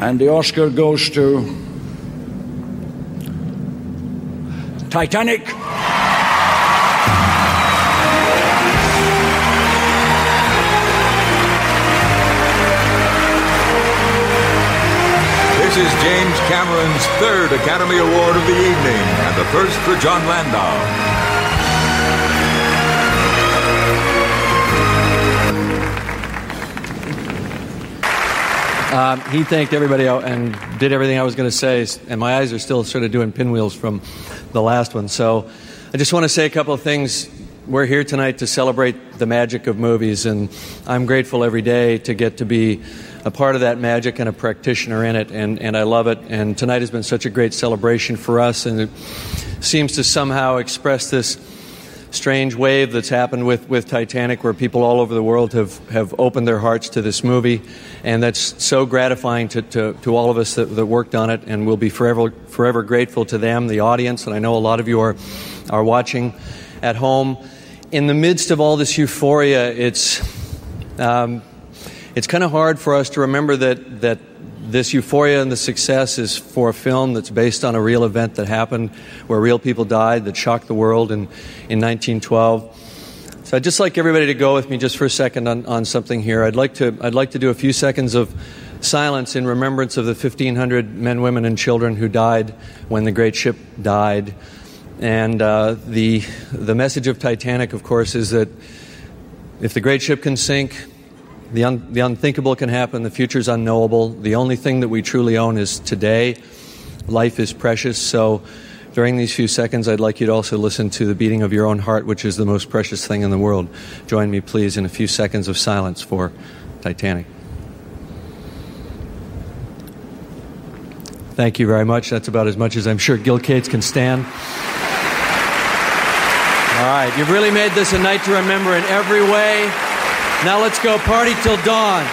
And the Oscar goes to Titanic. This is James Cameron's third Academy Award of the evening, and the first for Jon Landau. Um, he thanked everybody out and did everything I was going to say, and my eyes are still sort of doing pinwheels from the last one. So I just want to say a couple of things. We're here tonight to celebrate the magic of movies, and I'm grateful every day to get to be a part of that magic and a practitioner in it, and, and I love it. And tonight has been such a great celebration for us, and it seems to somehow express this strange wave that's happened with, with Titanic, where people all over the world have, have opened their hearts to this movie. And that's so gratifying to, to, to all of us that, that worked on it, and we'll be forever, forever grateful to them, the audience, and I know a lot of you are, are watching at home. In the midst of all this euphoria, it's, um, it's kind of hard for us to remember that, that this euphoria and the success is for a film that's based on a real event that happened where real people died that shocked the world in, in 1912. So I'd just like everybody to go with me just for a second on, on something here. I'd like, to, I'd like to do a few seconds of silence in remembrance of the 1,500 men, women, and children who died when the great ship died. And uh, the, the message of Titanic, of course, is that if the great ship can sink, the, un- the unthinkable can happen. The future is unknowable. The only thing that we truly own is today. Life is precious. So, during these few seconds, I'd like you to also listen to the beating of your own heart, which is the most precious thing in the world. Join me, please, in a few seconds of silence for Titanic. Thank you very much. That's about as much as I'm sure Gil Cates can stand. All right, you've really made this a night to remember in every way. Now let's go party till dawn.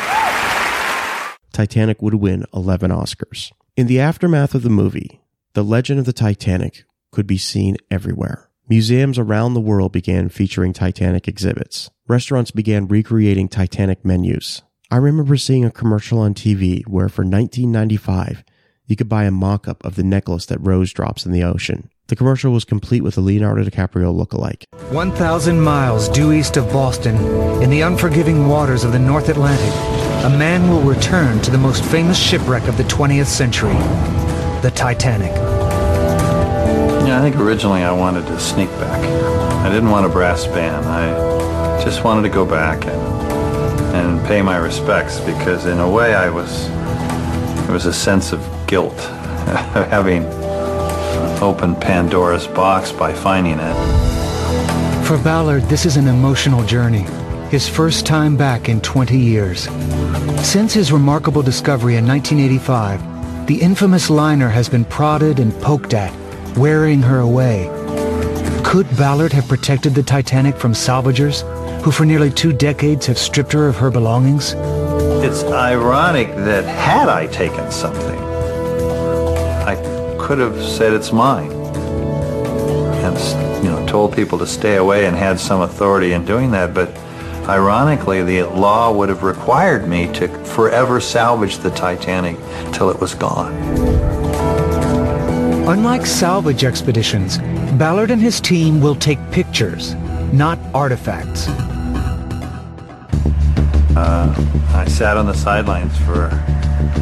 Titanic would win 11 Oscars. In the aftermath of the movie, the legend of the Titanic could be seen everywhere. Museums around the world began featuring Titanic exhibits. Restaurants began recreating Titanic menus. I remember seeing a commercial on TV where for 1995, you could buy a mock up of the necklace that Rose drops in the ocean. The commercial was complete with a Leonardo DiCaprio lookalike. 1,000 miles due east of Boston, in the unforgiving waters of the North Atlantic, a man will return to the most famous shipwreck of the 20th century, the Titanic. Yeah, I think originally I wanted to sneak back. I didn't want a brass band. I just wanted to go back and, and pay my respects because in a way I was, there was a sense of guilt of having opened Pandora's box by finding it. For Ballard, this is an emotional journey, his first time back in 20 years. Since his remarkable discovery in 1985, the infamous liner has been prodded and poked at, wearing her away. Could Ballard have protected the Titanic from salvagers who for nearly two decades have stripped her of her belongings? It's ironic that had I taken something, could have said it's mine and you know told people to stay away and had some authority in doing that but ironically the law would have required me to forever salvage the titanic till it was gone Unlike salvage expeditions, Ballard and his team will take pictures, not artifacts. Uh, I sat on the sidelines for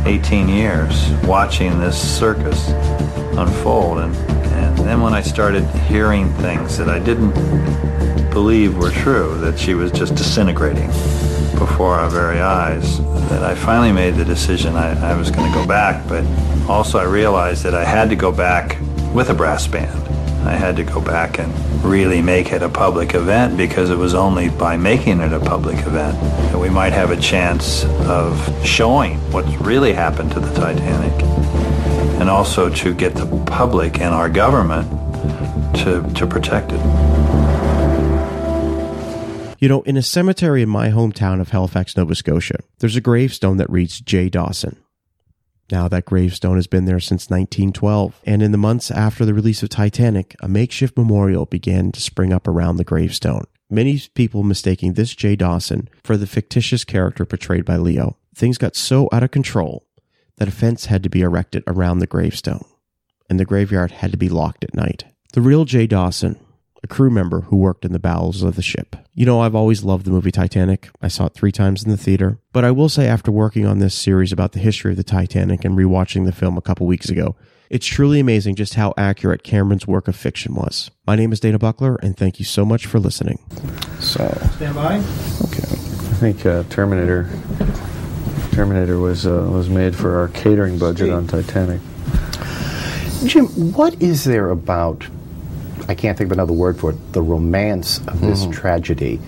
18 years watching this circus unfold and, and then when I started hearing things that I didn't believe were true that she was just disintegrating before our very eyes that I finally made the decision I, I was going to go back but also I realized that I had to go back with a brass band I had to go back and really make it a public event because it was only by making it a public event that we might have a chance of showing what's really happened to the Titanic and also to get the public and our government to, to protect it. You know, in a cemetery in my hometown of Halifax, Nova Scotia, there's a gravestone that reads J. Dawson. Now, that gravestone has been there since 1912, and in the months after the release of Titanic, a makeshift memorial began to spring up around the gravestone. Many people mistaking this J. Dawson for the fictitious character portrayed by Leo. Things got so out of control that a fence had to be erected around the gravestone, and the graveyard had to be locked at night. The real J. Dawson a crew member who worked in the bowels of the ship. You know, I've always loved the movie Titanic. I saw it three times in the theater. But I will say, after working on this series about the history of the Titanic and rewatching the film a couple weeks ago, it's truly amazing just how accurate Cameron's work of fiction was. My name is Dana Buckler, and thank you so much for listening. So, Stand by. okay. I think uh, Terminator Terminator was uh, was made for our catering budget on Titanic. Jim, what is there about, I can't think of another word for it, the romance of this Mhm. tragedy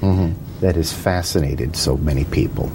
that has fascinated so many people?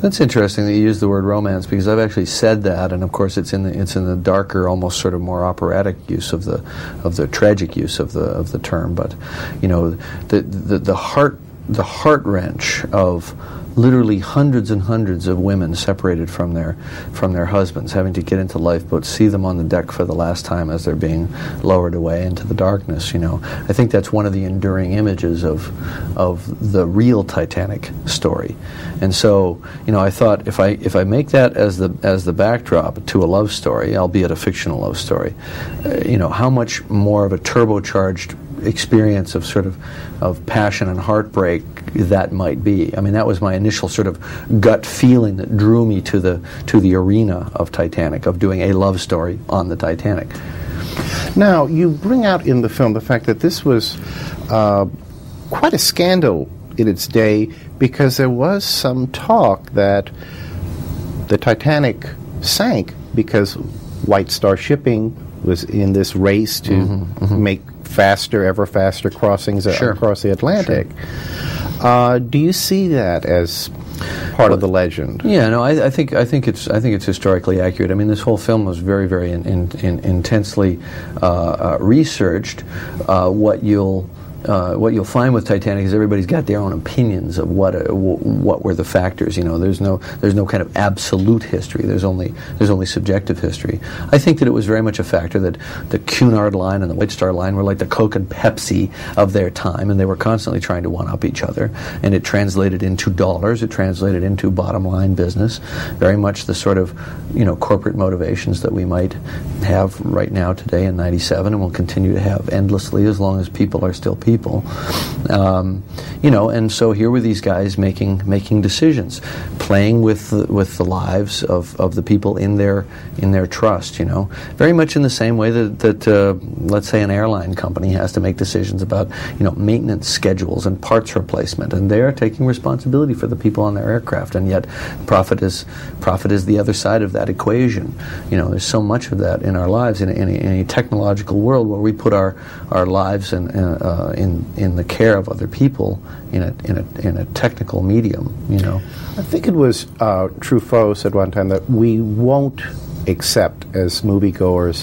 That's interesting that you use the word romance because I've actually said that, and of course it's in the it's in the darker, almost sort of more operatic use of the of the tragic use of the of the term. But you know, the the, the heart the heart wrench of literally hundreds and hundreds of women separated from their from their husbands, having to get into lifeboats, see them on the deck for the last time as they're being lowered away into the darkness. You know, I think that's one of the enduring images of of the real Titanic story. And so, you know, I thought if I if I make that as the as the backdrop to a love story, albeit a fictional love story, uh, you know, how much more of a turbocharged experience of sort of of passion and heartbreak that might be. I mean, that was my initial sort of gut feeling that drew me to the to the arena of Titanic, of doing a love story on the Titanic. Now, you bring out in the film the fact that this was uh, quite a scandal in its day because there was some talk that the Titanic sank because White Star Shipping was in this race to make faster, ever faster crossings Sure. across the Atlantic. Uh, do you see that as part of the legend? Yeah, no, I, I think I think it's I think it's historically accurate. I mean, this whole film was very very in, in, in intensely uh, uh, researched. Uh, what you'll uh, what you'll find with Titanic is everybody's got their own opinions of what uh, what were the factors. You know, there's no there's no kind of absolute history. There's only there's only subjective history. I think that it was very much a factor that the Cunard line and the White Star line were like the Coke and Pepsi of their time, and they were constantly trying to one up each other. And it translated into dollars. It translated into bottom line business. Very much the sort of you know corporate motivations that we might have right now today in '97, and will continue to have endlessly as long as people are still people. Um, you know, and so here were these guys making making decisions, playing with the, with the lives of, of the people in their in their trust. You know, very much in the same way that that uh, let's say an airline company has to make decisions about you know maintenance schedules and parts replacement, and they are taking responsibility for the people on their aircraft, and yet profit is profit is the other side of that equation. You know, there's so much of that in our lives in a, in in a technological world where we put our our lives in uh, in in the care of other people in a in a in a technical medium. You know. I think it was uh, Truffaut said one time that we won't accept as moviegoers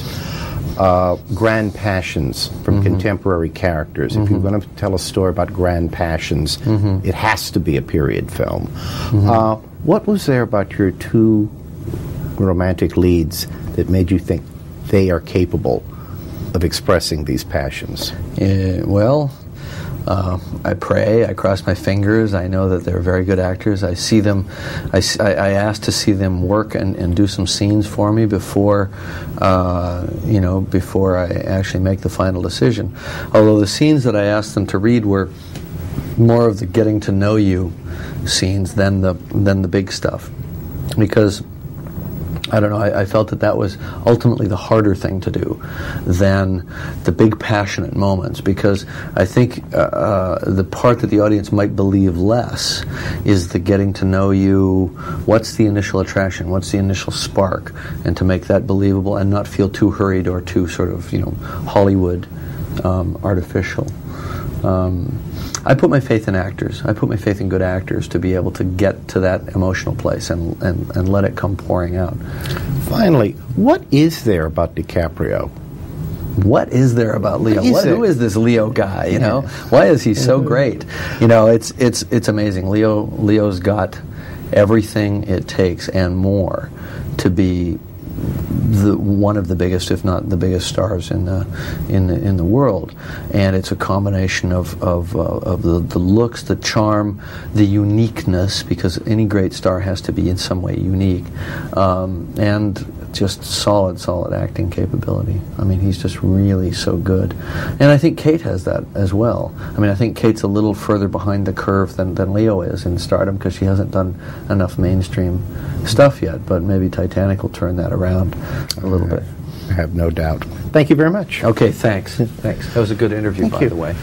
uh, grand passions from contemporary characters. If you're going to tell a story about grand passions, Mhm. it has to be a period film. Uh, what was there about your two romantic leads that made you think they are capable of expressing these passions? Well, uh, I pray. I cross my fingers. I know that they're very good actors. I see them. I ask to see them work and, and do some scenes for me before, uh, you know, before I actually make the final decision. Although the scenes that I asked them to read were more of the getting to know you scenes than the than the big stuff, because I don't know. I, I felt that that was ultimately the harder thing to do than the big passionate moments because I think uh, uh, the part that the audience might believe less is the getting to know you. What's the initial attraction? What's the initial spark? And to make that believable and not feel too hurried or too sort of you know Hollywood um, artificial. Um, I put my faith in actors. I put my faith in good actors to be able to get to that emotional place and, and, and let it come pouring out. Finally, what is there about DiCaprio? What is there about Leo? What is What, who is this Leo guy? You know, why is he so great? You know, it's it's it's amazing. Leo Leo's got everything it takes and more to be the one of the biggest, if not the biggest, stars in the in the, in the world, and it's a combination of of, uh, of the, the looks, the charm, the uniqueness, because any great star has to be in some way unique, um, and just solid, solid acting capability. I mean, he's just really so good, and I think Kate has that as well. I mean, I think Kate's a little further behind the curve than, than Leo is in stardom because she hasn't done enough mainstream stuff yet. But maybe Titanic will turn that around a little bit. I have no doubt. Thank you very much. Okay, thanks. Thanks. That was a good interview, Thank by you. the way.